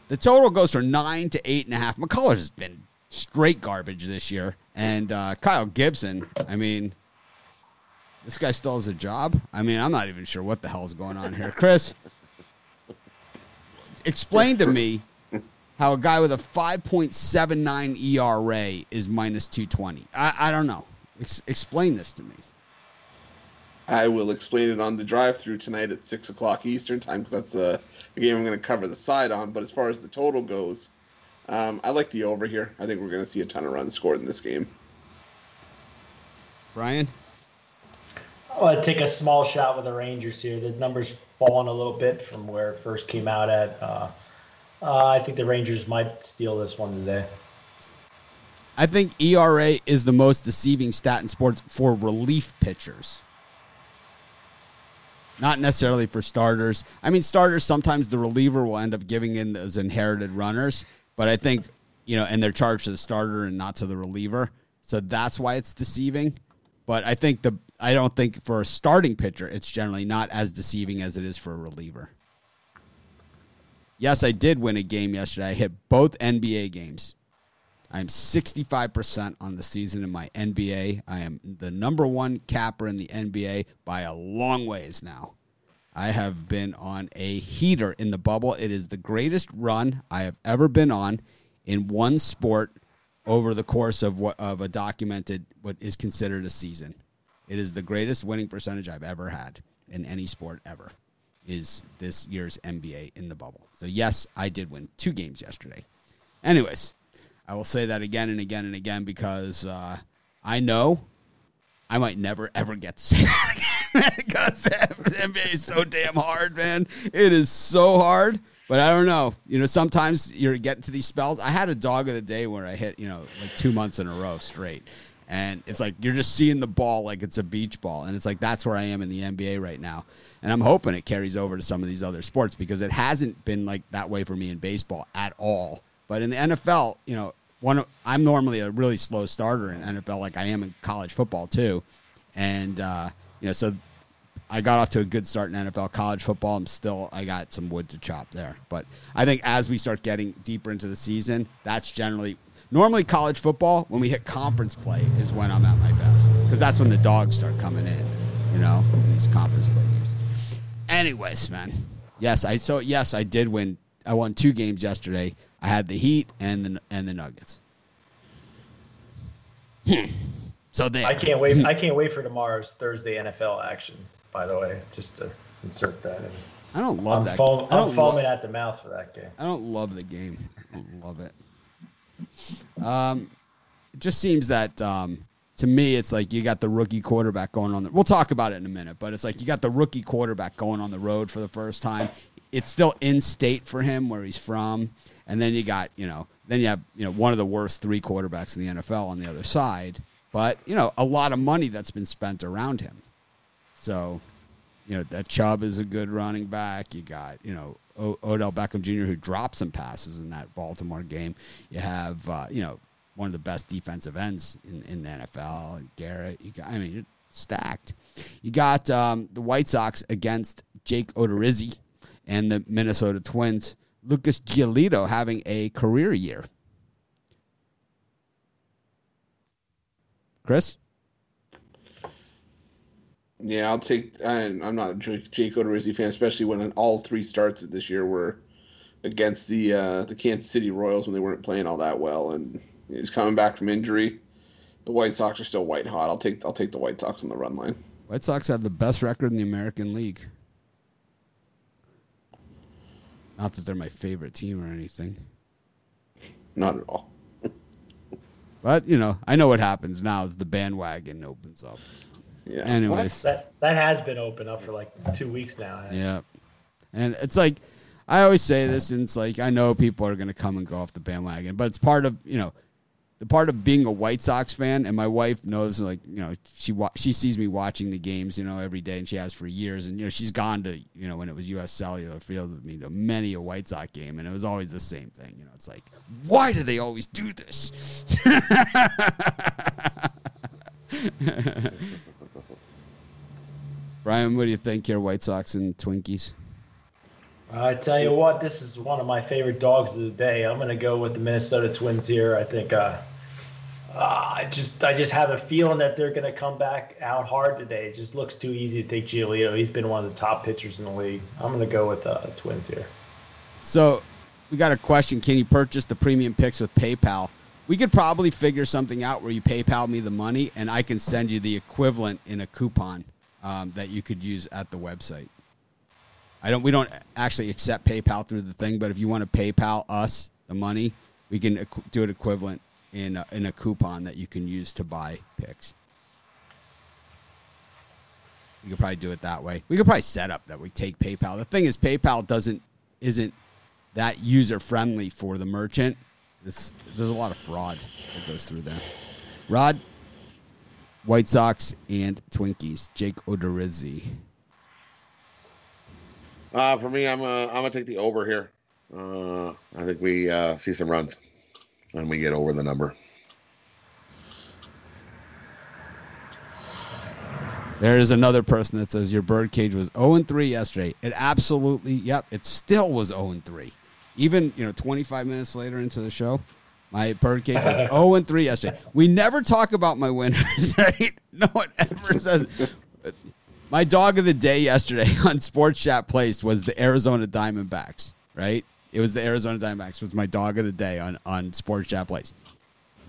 The total goes from nine to eight and a half. McCullers has been straight garbage this year, and uh, Kyle Gibson. I mean, this guy still has a job. I mean, I'm not even sure what the hell is going on here, Chris. Explain to me how a guy with a 5.79 ERA is minus 220. I, I don't know. Ex- explain this to me. I will explain it on the drive-through tonight at six o'clock Eastern time because that's uh, a game I'm going to cover the side on. But as far as the total goes, um, I like the over here. I think we're going to see a ton of runs scored in this game. Brian? I'll take a small shot with the Rangers here. The numbers fallen a little bit from where it first came out at. Uh, uh, I think the Rangers might steal this one today. I think ERA is the most deceiving stat in sports for relief pitchers. Not necessarily for starters. I mean, starters sometimes the reliever will end up giving in those inherited runners, but I think you know, and they're charged to the starter and not to the reliever, so that's why it's deceiving. But I think the I don't think for a starting pitcher it's generally not as deceiving as it is for a reliever. Yes, I did win a game yesterday. I hit both NBA games. I'm 65% on the season in my NBA. I am the number one capper in the NBA by a long ways now. I have been on a heater in the bubble. It is the greatest run I have ever been on in one sport over the course of what of a documented what is considered a season. It is the greatest winning percentage I've ever had in any sport ever. Is this year's NBA in the bubble. So yes, I did win two games yesterday. Anyways, I will say that again and again and again because uh, I know I might never ever get to say (laughs) that again (laughs) because the NBA is so damn hard, man. It is so hard. But I don't know. You know, sometimes you're getting to these spells. I had a dog of the day where I hit, you know, like two months in a row straight. And it's like you're just seeing the ball like it's a beach ball. And it's like that's where I am in the NBA right now. And I'm hoping it carries over to some of these other sports because it hasn't been like that way for me in baseball at all. But in the NFL, you know, one of, I'm normally a really slow starter in NFL, like I am in college football too, and uh, you know, so I got off to a good start in NFL college football. I'm still I got some wood to chop there, but I think as we start getting deeper into the season, that's generally normally college football when we hit conference play is when I'm at my best because that's when the dogs start coming in, you know, in these conference play games. Anyways, man, yes, I so yes I did win. I won two games yesterday. I had the Heat and the and the Nuggets. So there. I can't wait. I can't wait for tomorrow's Thursday NFL action. By the way, just to insert that. In. I don't love I'm, that. foam, I I'm don't foaming lo- at the mouth for that game. I don't love the game. I don't love it. Um, it just seems that um, to me, it's like you got the rookie quarterback going on. The, we'll talk about it in a minute, but it's like you got the rookie quarterback going on the road for the first time. It's still in state for him where he's from, and then you got you know then you have you know one of the worst three quarterbacks in the NFL on the other side, but you know a lot of money that's been spent around him. So you know that Chubb is a good running back. You got you know o- Odell Beckham Jr. who dropped some passes in that Baltimore game. You have uh, you know one of the best defensive ends in, in the NFL. Garrett, you got I mean you're stacked. You got um, the White Sox against Jake Odorizzi and the Minnesota Twins. Lucas Giolito having a career year. Chris. Yeah, I'll take. I'm not a Jake Jake Odorizzi fan, especially when all three starts this year were against the uh, the Kansas City Royals when they weren't playing all that well, and he's coming back from injury. The White Sox are still white hot. I'll take I'll take the White Sox on the run line. White Sox have the best record in the American League. Not that they're my favorite team or anything. Not at all. (laughs) But, you know, I know what happens now is the bandwagon opens up. Yeah. Anyways. That that has been open up for like two weeks now. Yeah. And it's like I always say this and it's like I know people are gonna come and go off the bandwagon, but it's part of you know, the part of being a White Sox fan, and my wife knows, like you know, she wa- she sees me watching the games, you know, every day, and she has for years, and you know, she's gone to you know when it was U.S. Cellular Field with me to many a White Sox game, and it was always the same thing, you know, it's like, why do they always do this? (laughs) Brian, what do you think here, White Sox and Twinkies? I tell you what, this is one of my favorite dogs of the day. I'm going to go with the Minnesota Twins here. I think uh, uh, I just I just have a feeling that they're going to come back out hard today. It just looks too easy to take Giolito. He's been one of the top pitchers in the league. I'm going to go with uh, Twins here. So we got a question. Can you purchase the premium picks with PayPal? We could probably figure something out where you PayPal me the money and I can send you the equivalent in a coupon um, that you could use at the website. I don't. We don't actually accept PayPal through the thing, but if you want to PayPal us the money, we can do it equivalent in a, in a coupon that you can use to buy picks. We could probably do it that way. We could probably set up that we take PayPal. The thing is, PayPal doesn't isn't that user friendly for the merchant. This, there's a lot of fraud that goes through there. Rod, White Sox and Twinkies. Jake Odorizzi. Uh, for me, I'm uh, I'm gonna take the over here. Uh, I think we uh, see some runs, and we get over the number. There is another person that says your birdcage was 0 and 3 yesterday. It absolutely, yep, it still was 0 and 3. Even, you know, 25 minutes later into the show, my birdcage was 0 (laughs) and 3 yesterday. We never talk about my winners, (laughs) right? No one ever says. My dog of the day yesterday (laughs) on Sports Chat Placed was the Arizona Diamondbacks, right? It was the Arizona Diamondbacks was my dog of the day on, on Sports Chat Placed.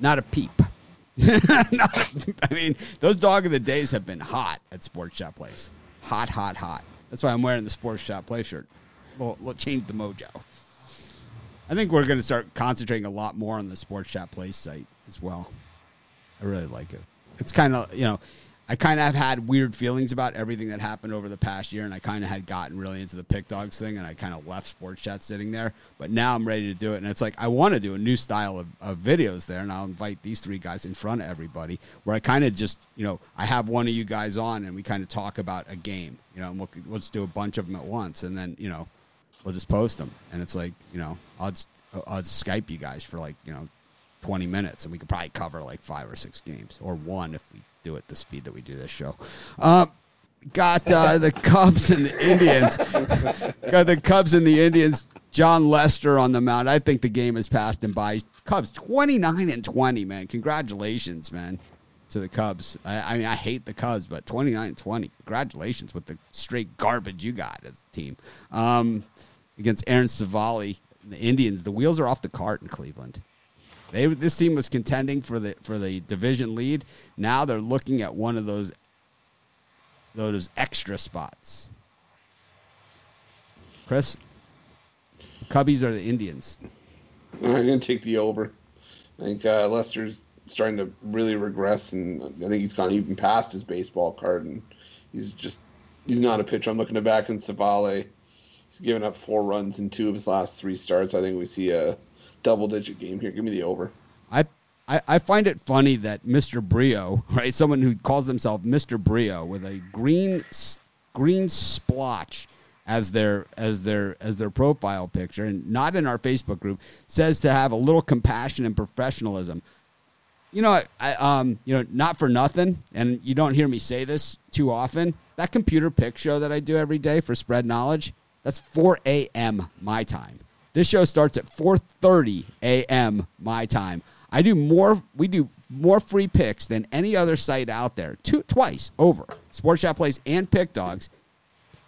Not a peep. (laughs) Not mean, those dog of the days have been hot at Sports Chat Place. Hot, hot, hot. That's why I'm wearing the Sports Chat Place shirt. We'll, we'll change the mojo. I think we're going to start concentrating a lot more on the Sports Chat Place site as well. I really like it. It's kind of, you know, I kind of have had weird feelings about everything that happened over the past year, and I kind of had gotten really into the pick dogs thing, and I kind of left Sports Chat sitting there. But now I'm ready to do it, and it's like I want to do a new style of, of videos there, and I'll invite these three guys in front of everybody, where I kind of just, you know, I have one of you guys on, and we kind of talk about a game, you know, and we'll, let's do a bunch of them at once, and then, you know, we'll just post them, and it's like, you know, I'll just, I'll just Skype you guys for like, you know, 20 minutes and we could probably cover like five or six games or one if we do it the speed that we do this show. Uh, got uh, (laughs) the Cubs and the Indians. got the Cubs and the Indians. Jon Lester on the mound. I think the game has passed him by. Cubs 29 and 20, man. Congratulations, man, to the Cubs. I, I mean, I hate the Cubs, but 29 and 20. Congratulations with the straight garbage you got as a team. Um, against Aaron Civale, the Indians, the wheels are off the cart in Cleveland. They this team was contending for the for the division lead. Now they're looking at one of those those extra spots. Chris, Cubbies are the Indians. I'm going to take the over. I think uh, Lester's starting to really regress, and I think he's gone even past his baseball card, and he's just he's not a pitcher. I'm looking back in Civale. He's given up four runs in two of his last three starts. I think we see a double-digit game here. Give me the over. I, I I find it funny that Mr. Brio, (laughs) right, someone who calls themselves Mr. Brio with a green green splotch as their as their as their profile picture and not in our Facebook group says to have a little compassion and professionalism. You know, I um, you know, not for nothing, and you don't hear me say this too often. That computer pick show that I do every day for Spread Knowledge, that's 4 a.m. my time. This show starts at 4:30 a.m. my time. I do more. We do more free picks than any other site out there. Two twice over. Sports Chat Place and Pick Dogs.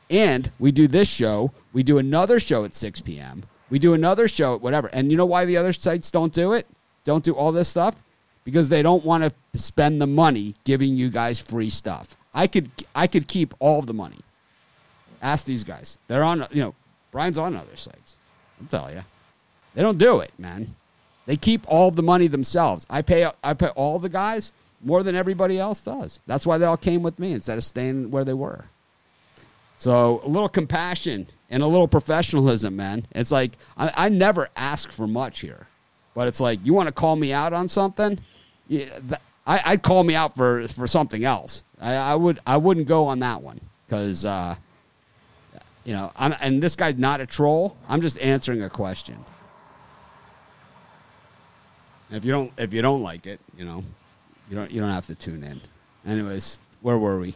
And we do this show. We do another show at 6 p.m. We do another show at whatever. And you know why the other sites don't do it? Don't do all this stuff? Because they don't want to spend the money giving you guys free stuff. I could I could keep all the money. Ask these guys. They're on you know, Brian's on other sites. I'll tell you. They don't do it, man. They keep all the money themselves. I pay I pay all the guys more than everybody else does. That's why they all came with me instead of staying where they were. So a little compassion and a little professionalism, man. It's like I, I never ask for much here, but it's like you want to call me out on something. Yeah, th- I, I'd call me out for for something else. I, I would I wouldn't go on that one because uh, you know I'm and this guy's not a troll. I'm just answering a question. If you don't if you don't like it, you know, you don't you don't have to tune in. Anyways, where were we?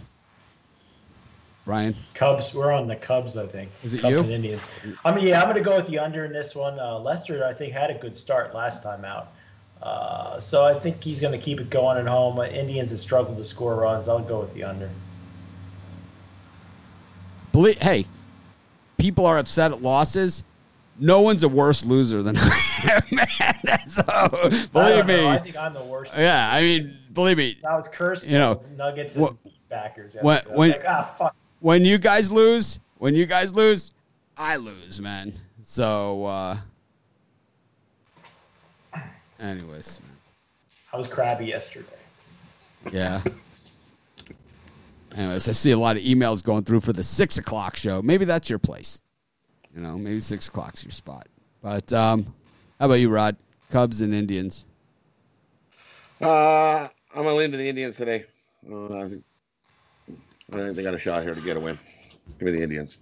Brian? Cubs. We're on the Cubs, I think. Is it Cubs you? And Indians. I mean, yeah, I'm going to go with the under in this one. Uh, Lester, I think, had a good start last time out. Uh, so I think he's going to keep it going at home. Uh, Indians have struggled to score runs. I'll go with the under. Belie- hey, people are upset at losses. No one's a worse loser than (laughs) I am, man. So, believe don't. I me. think I'm the worst. Yeah, I mean, believe me. I was cursed. You know, Nuggets and what- backers. when- yesterday. I was when- like, ah. When you guys lose, when you guys lose, I lose, man. So, uh, anyways, I was crabby yesterday. yeah. Anyways, I see a lot of emails going through for the six o'clock show. Maybe that's your place. You know, maybe six o'clock's your spot. But um, how about you, Rod? Cubs and Indians. Uh, I'm gonna lean to the Indians today. Uh, I think I think they got a shot here to get a win. Give me the Indians.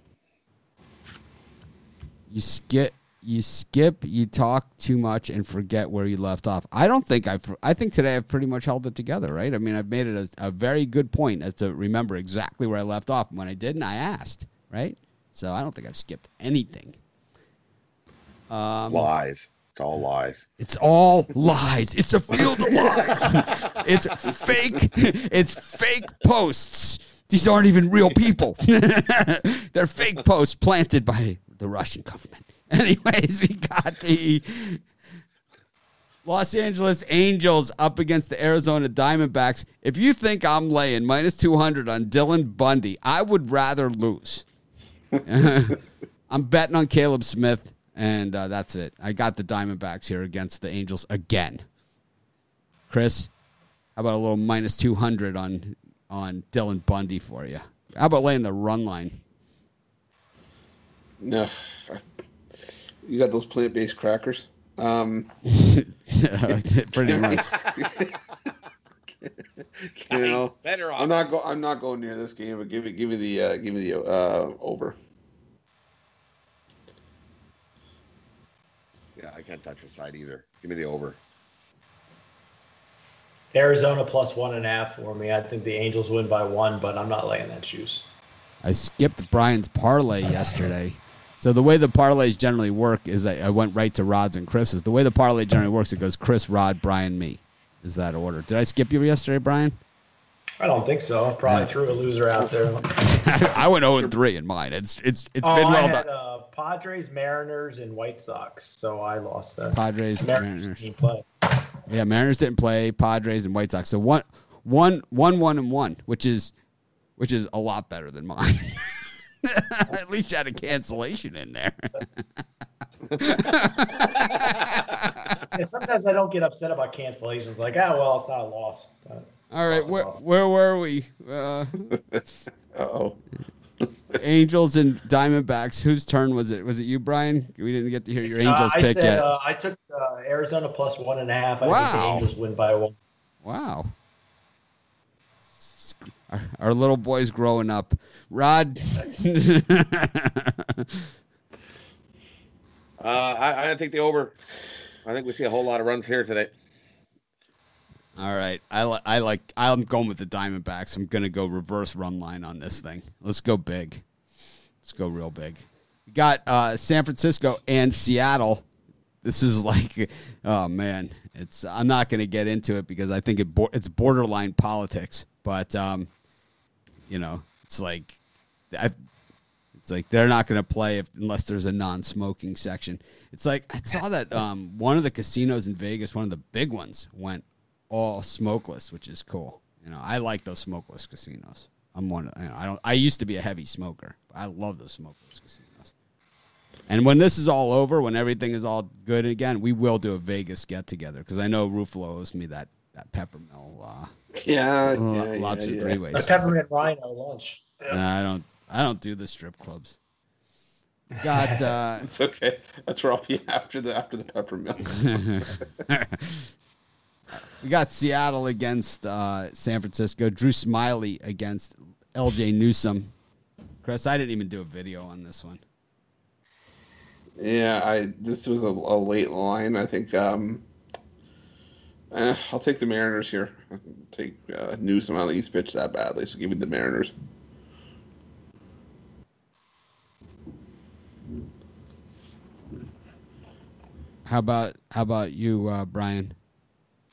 You skip, you skip, you talk too much and forget where you left off. I don't think I've. I think today I've pretty much held it together, right? I mean, I've made it a, a very good point as to remember exactly where I left off. And when I didn't, I asked, right? So I don't think I've skipped anything. Um, Lies. It's all lies. It's all lies. It's a field of lies. (laughs) it's fake. It's fake posts. These aren't even real people. (laughs) They're fake posts planted by the Russian government. (laughs) Anyways, we got the Los Angeles Angels up against the Arizona Diamondbacks. If you think I'm laying minus 200 on Dylan Bundy, I would rather lose. (laughs) I'm betting on Caleb Smith, and uh, that's it. I got the Diamondbacks here against the Angels again. Chris, how about a little minus 200 on on Dylan Bundy for you? How about laying the run line? No, you got those plant-based crackers. Um, (laughs) Pretty much. (laughs) you know, better I'm not go. I'm not going near this game. But give me, give me the, uh, give me the uh, over. Yeah, I can't touch the side either. Give me the over. Arizona plus one and a half for me. I think the Angels win by one, but I'm not laying that shoes. I skipped Brian's parlay yesterday. So the way the parlays generally work is I, I went right to Rod's and Chris's. The way the parlay generally works, it goes Chris, Rod, Brian, me. Is that order? Did I skip you yesterday, Brian? I don't think so. I probably Yeah. threw a loser out there. (laughs) I went 0 3 in mine. It's it's it's oh, been well had done. uh, Padres, Mariners, and White Sox. So I lost that. Padres, Mariners Mariners. didn't play. Yeah, Mariners didn't play. Padres and White Sox. So one, one, one, one, and one, which is, which is a lot better than mine. (laughs) (laughs) At least you had a cancellation in there. (laughs) And sometimes I don't get upset about cancellations. Like, ah, well, it's not a loss. But All right, where where were we? Uh, (laughs) oh. Angels and Diamondbacks. Whose turn was it? Was it you, Brian? We didn't get to hear your Uh, Angels I pick said yet. uh, I took uh, Arizona plus one and a half. I think Wow. the Angels win by one. Wow. Our, our little boy's growing up. Rod. (laughs) Uh, I, I think the over. I think we see a whole lot of runs here today. All right. I, li- I like, I'm going with the Diamondbacks. I'm going to go reverse run line on this thing. Let's go big. Let's go real big. We got uh, San Francisco and Seattle. This is like, oh man, it's. I'm not going to get into it because I think it bo- it's borderline politics. But um, you know, it's like, I, it's like they're not going to play if, unless there's a non-smoking section. It's like I saw that um, one of the casinos in Vegas, one of the big ones, went all smokeless, which is cool. You know, I like those smokeless casinos. I'm one. Of, you know, I don't. I used to be a heavy smoker. I love those smokeless casinos. And when this is all over, when everything is all good again, we will do a Vegas get together because I know Ruffalo owes me that that peppermint uh, Yeah, lo- yeah, lobster yeah, three ways. A peppermint rhino lunch. Nah, I don't. I don't do the strip clubs. Got uh, (laughs) It's okay. That's where I'll be after the after the peppermint. (laughs) we got Seattle against uh, San Francisco. Drew Smyly against Ljay Newsome. Chris, I didn't even do a video on this one. Yeah, I this was a, a late line. I think um, eh, I'll take the Mariners here. I'll take uh, Newsome. I don't think he's pitched that badly, so give me the Mariners. How about how about you, uh, Brian?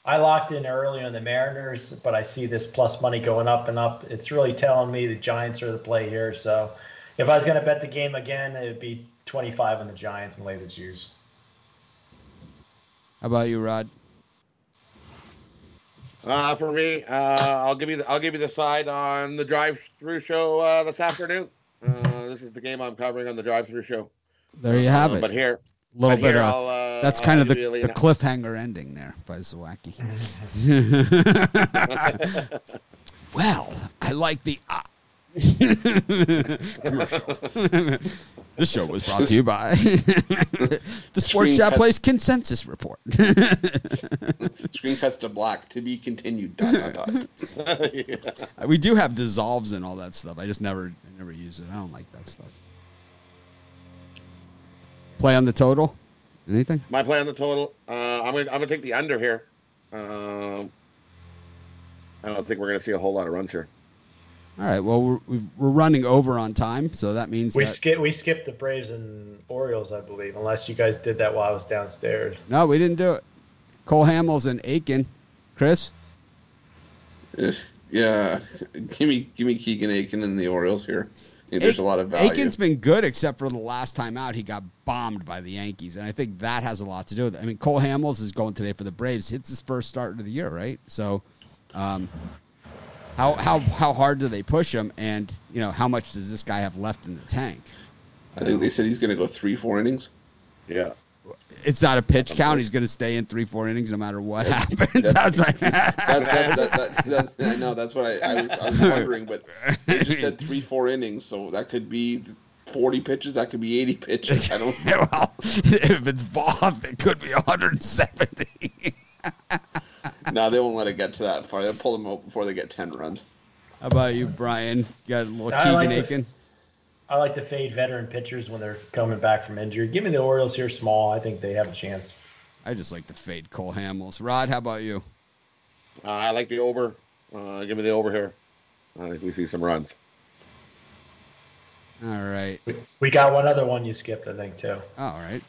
I locked in early on the Mariners, but I see this plus money going up and up. It's really telling me the Giants are the play here. So if I was going to bet the game again, it would be 25 on the Giants and lay the juice. How about you, Rod? Uh, for me, uh, I'll give you the, I'll give you the side on the drive-through show uh, this afternoon. Uh, this is the game I'm covering on the drive-through show. There you have Uh, it. But here, A little bit of uh, that's I'll kind of the, give you a the cliffhanger ending there by Zawacki. (laughs) (laughs) (laughs) well, I like the commercial. this show was brought to you by (laughs) the Sports Chat. Place Consensus Report. (laughs) Screen cuts to black. To be continued. Dot, dot, dot. (laughs) we do have dissolves and all that stuff. I just never, I never use it. I don't like that stuff. Play on the total. Anything? My play on the total. Uh, I'm gonna I'm gonna take the under here. Um, I don't think we're gonna see a whole lot of runs here. All right. Well, we're, we've, we're running over on time, so that means We that skip we skipped the Braves and Orioles, I believe, unless you guys did that while I was downstairs. no, we didn't do it. Cole Hamels and Akin. Chris. Yeah, give me give me Keegan Akin and the Orioles here. I think there's a lot of value. Akin's been good, except for the last time out, he got bombed by the Yankees, and I think that has a lot to do with it. I mean, Cole Hamels is going today for the Braves. Hits his first start of the year, right? So, um, how how how hard do they push him, and you know how much does this guy have left in the tank? I think they said he's going to go three four innings. Yeah. It's not a pitch count. He's going to stay in three four innings no matter what happens. That's right. That's, that's, that, that, that's, I know that's what I, I was I was wondering, but they just said three four innings, so that could be forty pitches. That could be eighty pitches. I don't. (laughs) well, (laughs) if it's Voth, it could be 170. (laughs) No, they won't let it get to that far. They'll pull them out before they get ten runs. How about you, Brian? You got a little I Keegan like the- Akin? I like to fade veteran pitchers when they're coming back from injury. Give me the Orioles here small. I think they have a chance. I just like to fade Cole Hamels. Rod, how about you? Uh, I like the over. Uh, give me the over here. I think we see some runs. All right. We, we got one other one you skipped, I think, too. All right.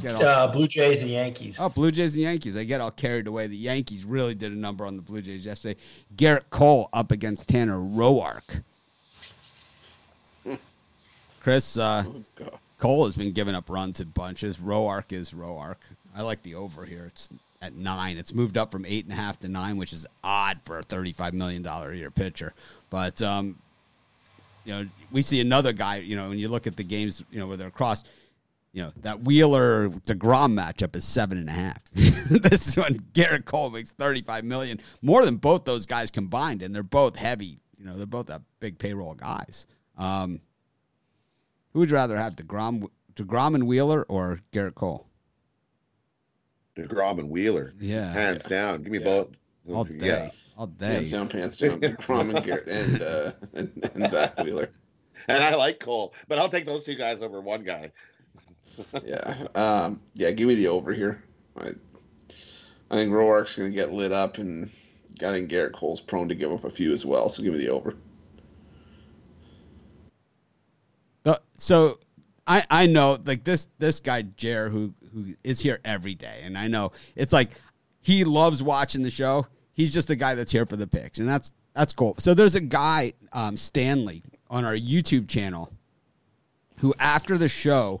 Get all, Uh, Blue Jays and Yankees. oh, Blue Jays and Yankees. I get all carried away. The Yankees really did a number on the Blue Jays yesterday. Gerrit Cole up against Tanner Roark. Chris, uh, God. Cole has been giving up runs in bunches. Roark is Roark. I like the over here. It's at nine. It's moved up from eight and a half to nine, which is odd for a thirty-five million dollar a year pitcher. But um, you know, we see another guy. You know, when you look at the games, you know, where they're across. You know that Wheeler Degrom matchup is seven and a half. (laughs) this one, Gerrit Cole makes thirty-five million, more than both those guys combined, and they're both heavy. You know, they're both a big payroll guys. Um, who would you rather have, Degrom, Degrom and Wheeler, or Gerrit Cole? Degrom and Wheeler. Yeah, hands down. Give me Yeah. both. all day, Yeah. all day. Pants down, pants down. Crom and Garrett and, uh, and (laughs) and Zack Wheeler. And I like Cole, but I'll take those two guys over one guy. Yeah. Um, yeah, give me the over here. I, I think Roark's going to get lit up, and I think Gerrit Cole's prone to give up a few as well. So give me the over. So I I know like this this guy Jer who who is here every day, and I know it's like he loves watching the show. He's just a guy that's here for the picks, and that's that's cool. So there's a guy um, Stanley on our YouTube channel who after the show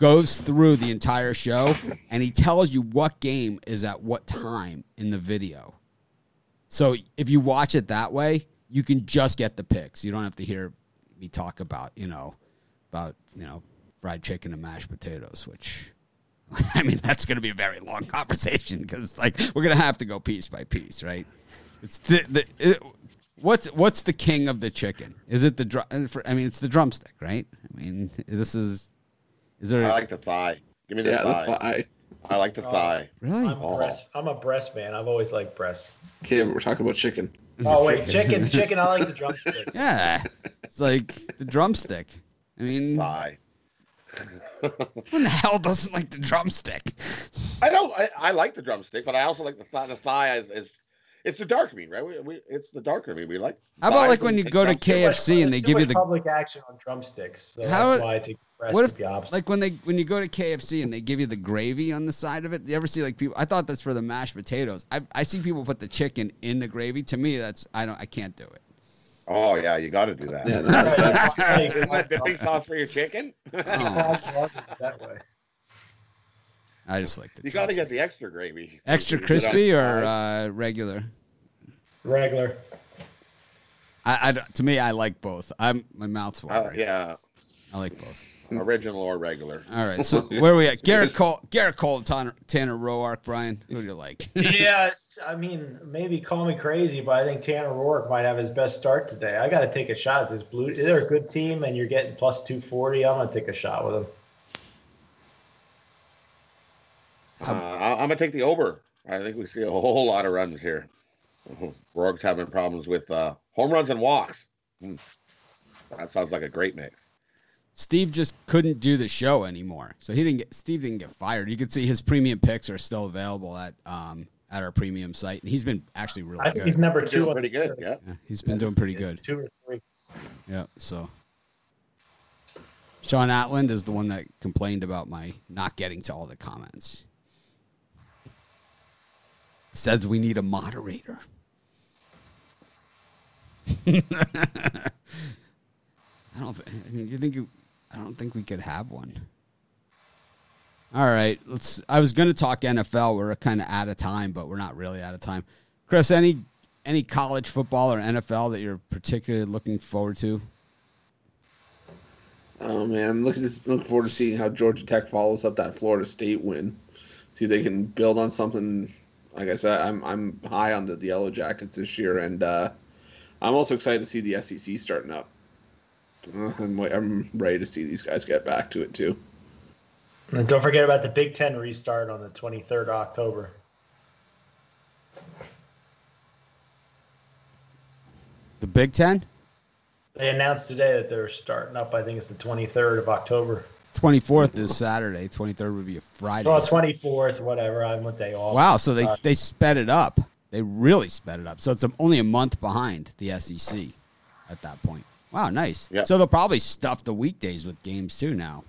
goes through the entire show and he tells you what game is at what time in the video. So if you watch it that way, you can just get the picks. You don't have to hear me talk about, you know, about, you know, fried chicken and mashed potatoes, which (laughs) I mean, that's going to be a very long (laughs) conversation because like we're going to have to go piece by piece, right? It's the, the it, what's what's the king of the chicken? Is it the drum? I mean, it's the drumstick, right? I mean, this is is there I like the thigh. Give me the Yeah, thigh. the thigh. I like the Oh. thigh. really? I'm a breast. I'm a breast man. I've always liked breasts. Okay, we're talking about chicken. Oh wait, chicken, chicken. (laughs) I like the drumstick. Yeah, it's like the drumstick. I mean, Thigh. who the hell doesn't like the drumstick? I don't. I, I like the drumstick, but I also like the thigh. The thigh is, is it's the dark meat, right? We, we, it's the darker meat. We like. How about like when you go to. KFC and they give you the public action on drumsticks. So How- that's why I take breast what if the opposite. like when they when you go to KFC and they give you the gravy on the side of it? You ever see like people? I thought that's for the mashed potatoes. I I see people put the chicken in the gravy. To me, that's I don't I can't do it. Oh yeah, you got to do that. Yeah, no, that's- Isn't that dipping sauce for your chicken? (laughs) Oh, that way. I just like the you got to get the extra gravy. extra You put it on crispy or uh, regular. Regular. I, I to me I like both. I'm my mouth's Uh, watering. yeah, I like both. original or regular. All right, so (laughs) where are we at? Gerrit Cole, Gerrit Cole, Tanner, Tanner Roark, Brian. Who do you like? (laughs) yeah, I mean, maybe call me crazy, but I think Tanner Roark might have his best start today. I got to take a shot at this blue. They're a good team, and you're getting plus two forty. I'm gonna take a shot with them. Uh, I- I'm gonna take the over. I think we see a whole lot of runs here. (laughs) Roark's having problems with uh, home runs and walks. Hmm. That sounds like a great mix. Steve just couldn't do the show anymore, so he didn't get. Steve didn't get fired. You can see his premium picks are still available at um at our premium site, and he's been actually really I think good. he's number two. on pretty good. Yeah. Yeah, he's been doing pretty good. Two or three. Yeah, so Sean Atland is the one that complained about my not getting to all the comments. Says we need a moderator. (laughs) I don't. Th- I mean, you think you? I don't think we could have one. All right, let's. I was going to talk NFL. We're kind of out of time, but we're not really out of time. Chris, any any college football or NFL that you're particularly looking forward to? Oh man, I'm looking to, looking forward to seeing how Georgia Tech follows up that Florida State win. See if they can build on something. Like I said, I'm I'm high on the, the Yellow Jackets this year, and uh, I'm also excited to see the SEC starting up. Uh, (laughs) I'm, I'm ready to see these guys get back to it too. And don't forget about the Big Ten restart on the 23rd of October. The Big Ten, They announced today that they're starting up. I think it's the 23rd of October. Twenty fourth is Saturday. Twenty third would be a Friday. Well, 24th, whatever. I'm what day off. Wow, so they Uh, they sped it up. They really sped it up. So it's only a month behind the SEC at that point. Wow, nice. Yeah. So they'll probably stuff the weekdays with games too now,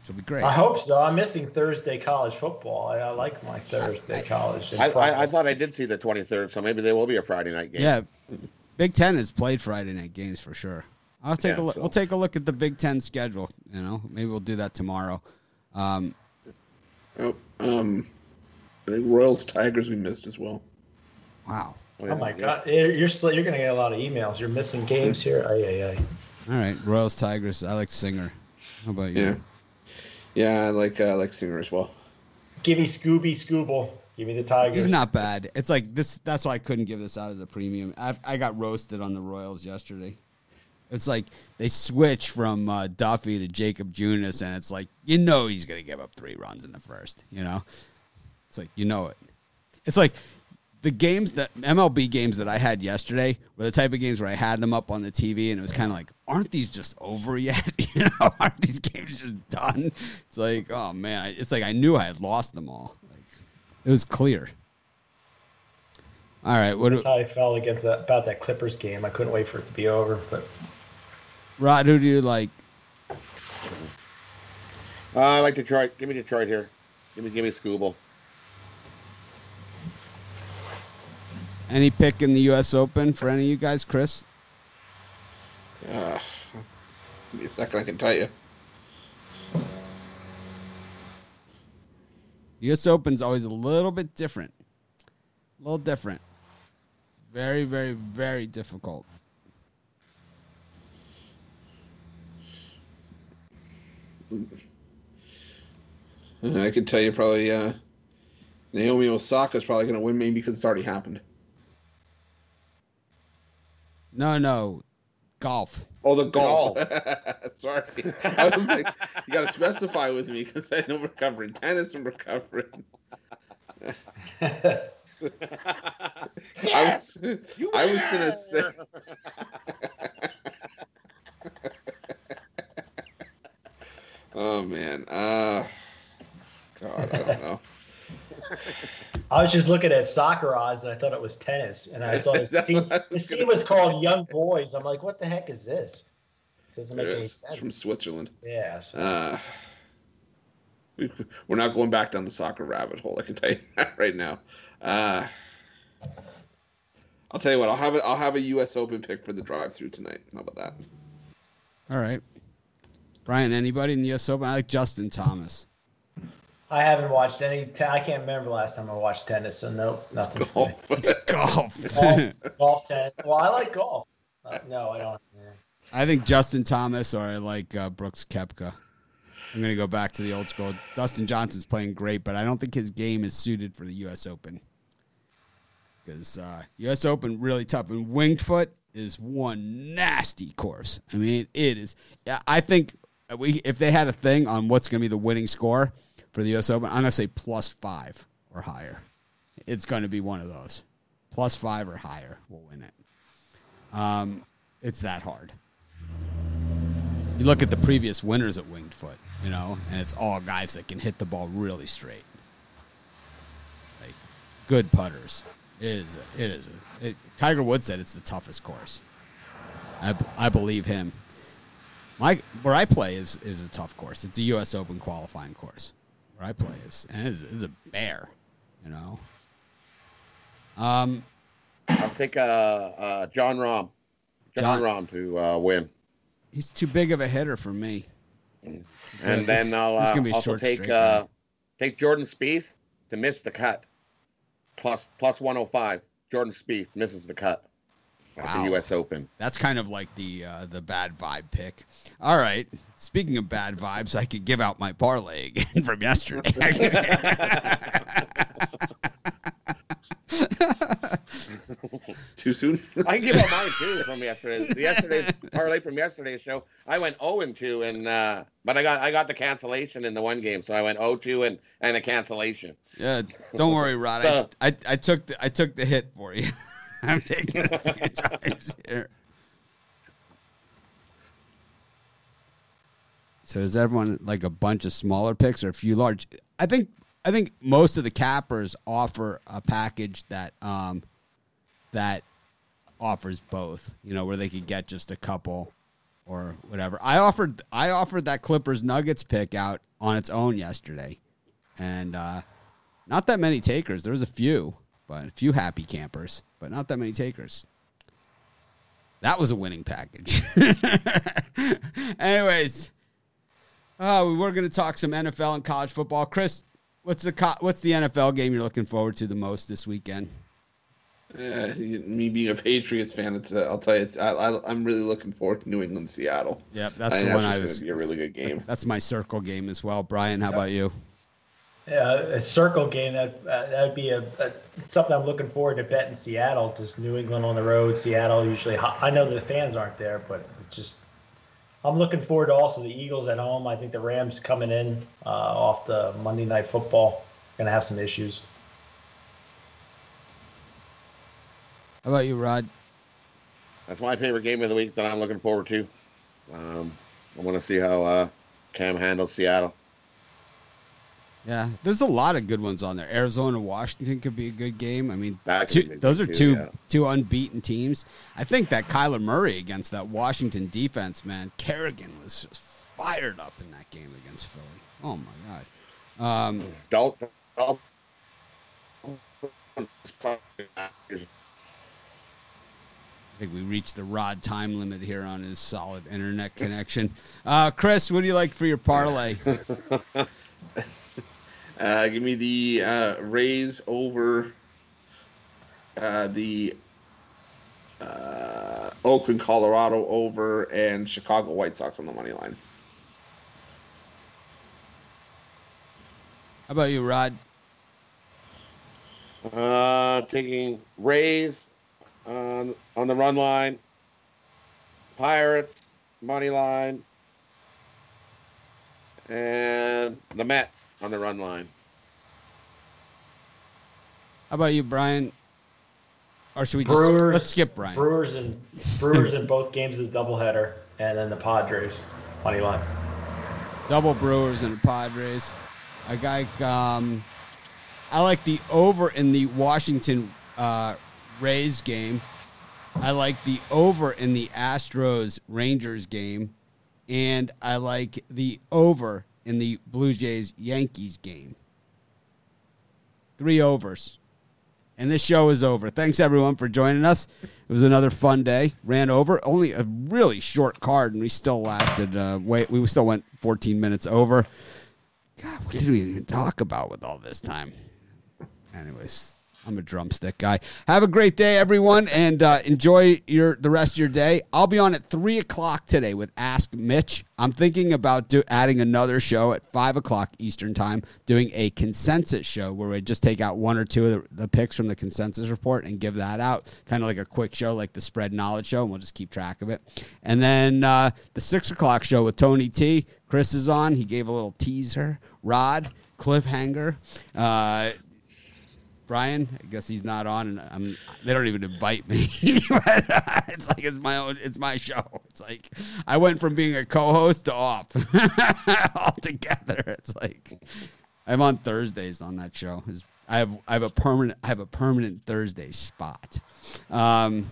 which will be great. I hope so. I'm missing Thursday college football. I, I like my Thursday college. I, I, I thought I did see the 23rd, so maybe there will be a Friday night game. Yeah, Big Ten has played Friday night games for sure. I'll take Yeah, a look. so- We'll take a look at the Big Ten schedule. You know, maybe we'll do that tomorrow. Um, Oh, um, I think Royals Tigers we missed as well. wow. Oh my god, you're you're, sl- you're gonna get a lot of emails. You're missing games here. Ay, ay, ay. All right, Royals Tigers. I like Singer. How about you? Yeah, yeah, I like uh, I like Singer as well. Give me Scooby Skubal. Give me the Tigers. He's not bad. It's like this. That's why I couldn't give this out as a premium. I, I got roasted on the Royals yesterday. It's like they switch from uh, Duffy to Jakob Junis, and it's like you know he's gonna give up three runs in the first. You know, it's like you know it. It's like the games that MLB games that I had yesterday were the type of games where I had them up on the TV, and it was kind of like, aren't these just over yet? (laughs) you know, aren't these games just done? It's like, oh man, it's like I knew I had lost them all. Like it was clear. All right, what That's do, how I felt against that about that Clippers game. I couldn't wait for it to be over. But Rod? Who do you like? Uh, I like Detroit. Give me Detroit here. Give me give me Skubal. Any pick in the U.S. Open for any of you guys, Chris? Uh, give me a second, I can tell you. U.S. Open's always a little bit different. A little different. Very, very, very difficult. I can tell you probably uh, Naomi Osaka is probably going to win maybe because it's already happened. No, no, golf. Oh, the golf. (laughs) Sorry, I was like, you got to specify with me because I know we're covering tennis and we're covering. (laughs) I was, I was gonna say. (laughs) oh man, uh, God, I don't know. (laughs) I was just looking at soccer odds and I thought it was tennis. And I saw this (laughs) That's team. what was This team was called Young Boys. I'm like, what the heck is this? It doesn't make any It's sense. from Switzerland. Yeah. So. Uh, we, we're not going back down the soccer rabbit hole. I can tell you (laughs) that right now. Uh, I'll tell you what. I'll have it. I'll have a U.S. Open pick for the drive-through tonight. How about that? All right. Brian, anybody in the U.S. Open? I like Justin Thomas. I haven't watched any. Te- I can't remember last time I watched tennis. So nope, nothing. for me. (laughs) Golf. Golf. (laughs) golf, golf, tennis. Well, I like golf. Uh, no, I don't. Yeah. I think Justin Thomas or I like uh, Brooks Koepka. I'm going to go back to the old school. Dustin Johnson's playing great, but I don't think his game is suited for the U.S. Open. Because uh, U.S. Open really tough, and Winged Foot is one nasty course. I mean, it is. Yeah, I think we if they had a thing on what's going to be the winning score for the U.S. Open, I'm going to say plus five or higher. It's going to be one of those. Plus five or higher will win it. Um, it's that hard. You look at the previous winners at Winged Foot, you know, and it's all guys that can hit the ball really straight. It's like good putters. It is. It is. It, Tiger Woods said it's the toughest course. I, I believe him. My where I play is is a tough course. It's a U.S. Open qualifying course. Where I play is and it is, it is a bear, you know. Um, I'll take uh, uh, Jon Rahm. Jon, Jon- Rahm to uh, win. he's too big of a hitter for me. And then I'll uh, also take uh, take Jordan Spieth to miss the cut. Plus plus 105. Jordan Spieth misses the cut Wow. the U.S. Open. That's kind of like the uh, the bad vibe pick. All right. Speaking of bad vibes, I could give out my parlay again (laughs) from yesterday. (laughs) Too soon. I can give out mine too from yesterday's yesterday's parlay from yesterday's show. I went 0 and 2 and uh but I got I got the cancellation in the one game, so I went 0 2 and and a cancellation. yeah, don't worry, Rod. I, I, I took the I took the hit for you. (laughs) (laughs) I'm taking a few (laughs) times here. So is everyone like a bunch of smaller picks or a few large? I think I think most of the cappers offer a package that um that offers both. You know, where they could get just a couple or whatever. I offered I offered that Clippers Nuggets pick out on its own yesterday, and uh, not that many takers. There was a few, but a few happy campers, but not that many takers. That was a winning package. (laughs) Anyways, uh, we were going to talk some NFL and college football. Chris, what's the co- what's the NFL game you're looking forward to the most this weekend? Uh, me being a Patriots fan, it's uh, I'll tell you, it's, I, I, am really looking forward to New England Seattle. Yep, that's I the one I going was. to be a really good (laughs) game. That's my circle game as well. Brian, how about you? Yeah, a circle game that uh, that'd be a, a something I'm looking forward to bet in Seattle. Just New England on the road. Seattle usually. hot. I know the fans aren't there, but it's just I'm looking forward to also the Eagles at home. I think the Rams coming in uh, off the Monday Night Football gonna have some issues. How about you, Rod? That's my favorite game of the week that I'm looking forward to. Um, I want to see how uh, Cam handles Seattle. Yeah, there's a lot of good ones on there. Arizona, Washington could be a good game. I mean, two, those are too, two yeah. two unbeaten teams. I think that Kyler Murray against that Washington defense, man, Kerrigan was just fired up in that game against Philly. Oh my god. Um, Dalton. Dalton I think we reached the Rod time limit here on his solid internet connection. Uh, Chris, what do you like for your parlay? (laughs) Uh, give me the uh, Rays over uh, the uh, Oakland, Colorado over, and Chicago White Sox on the money line. How about you, Rod? Uh, taking Rays on on the run line. Pirates money line, and the Mets on the run line. How about you, Brian? Or should we just Brewers. let's skip Brian? Brewers and Brewers in both games of the doubleheader, and then the Padres money line. Double Brewers and Padres. I like um, I like the over in the Washington uh, Rays game. I like the over in the Astros Rangers game, and I like the over in the Blue Jays Yankees game. Three overs. And this show is over. Thanks everyone for joining us. It was another fun day. Ran over only a really short card, and we still lasted. Uh, wait, we still went 14 minutes over. God, what did we even talk about with all this time? Anyways, I'm a drumstick guy. Have a great day, everyone, and uh, enjoy your the rest of your day. I'll be on at three o'clock today with Ask Mitch. I'm thinking about do, adding another show at five o'clock Eastern time, doing a consensus show where we just take out one or two of the, the picks from the consensus report and give that out, kind of like a quick show, like the Spread Knowledge Show, and we'll just keep track of it. And then uh, the six o'clock show with Tony T. Chris is on. He gave a little teaser. Rod cliffhanger. Uh, Brian, I guess he's not on, and I'm, they don't even invite me. (laughs) Uh, it's like it's my own, it's my show. It's like I went from being a co-host to off (laughs) altogether. It's like I'm on Thursdays on that show. Is I have I have a permanent I have a permanent Thursday spot. Um.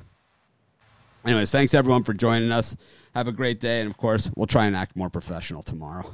Anyways, thanks everyone for joining us. Have a great day, and of course, we'll try and act more professional tomorrow.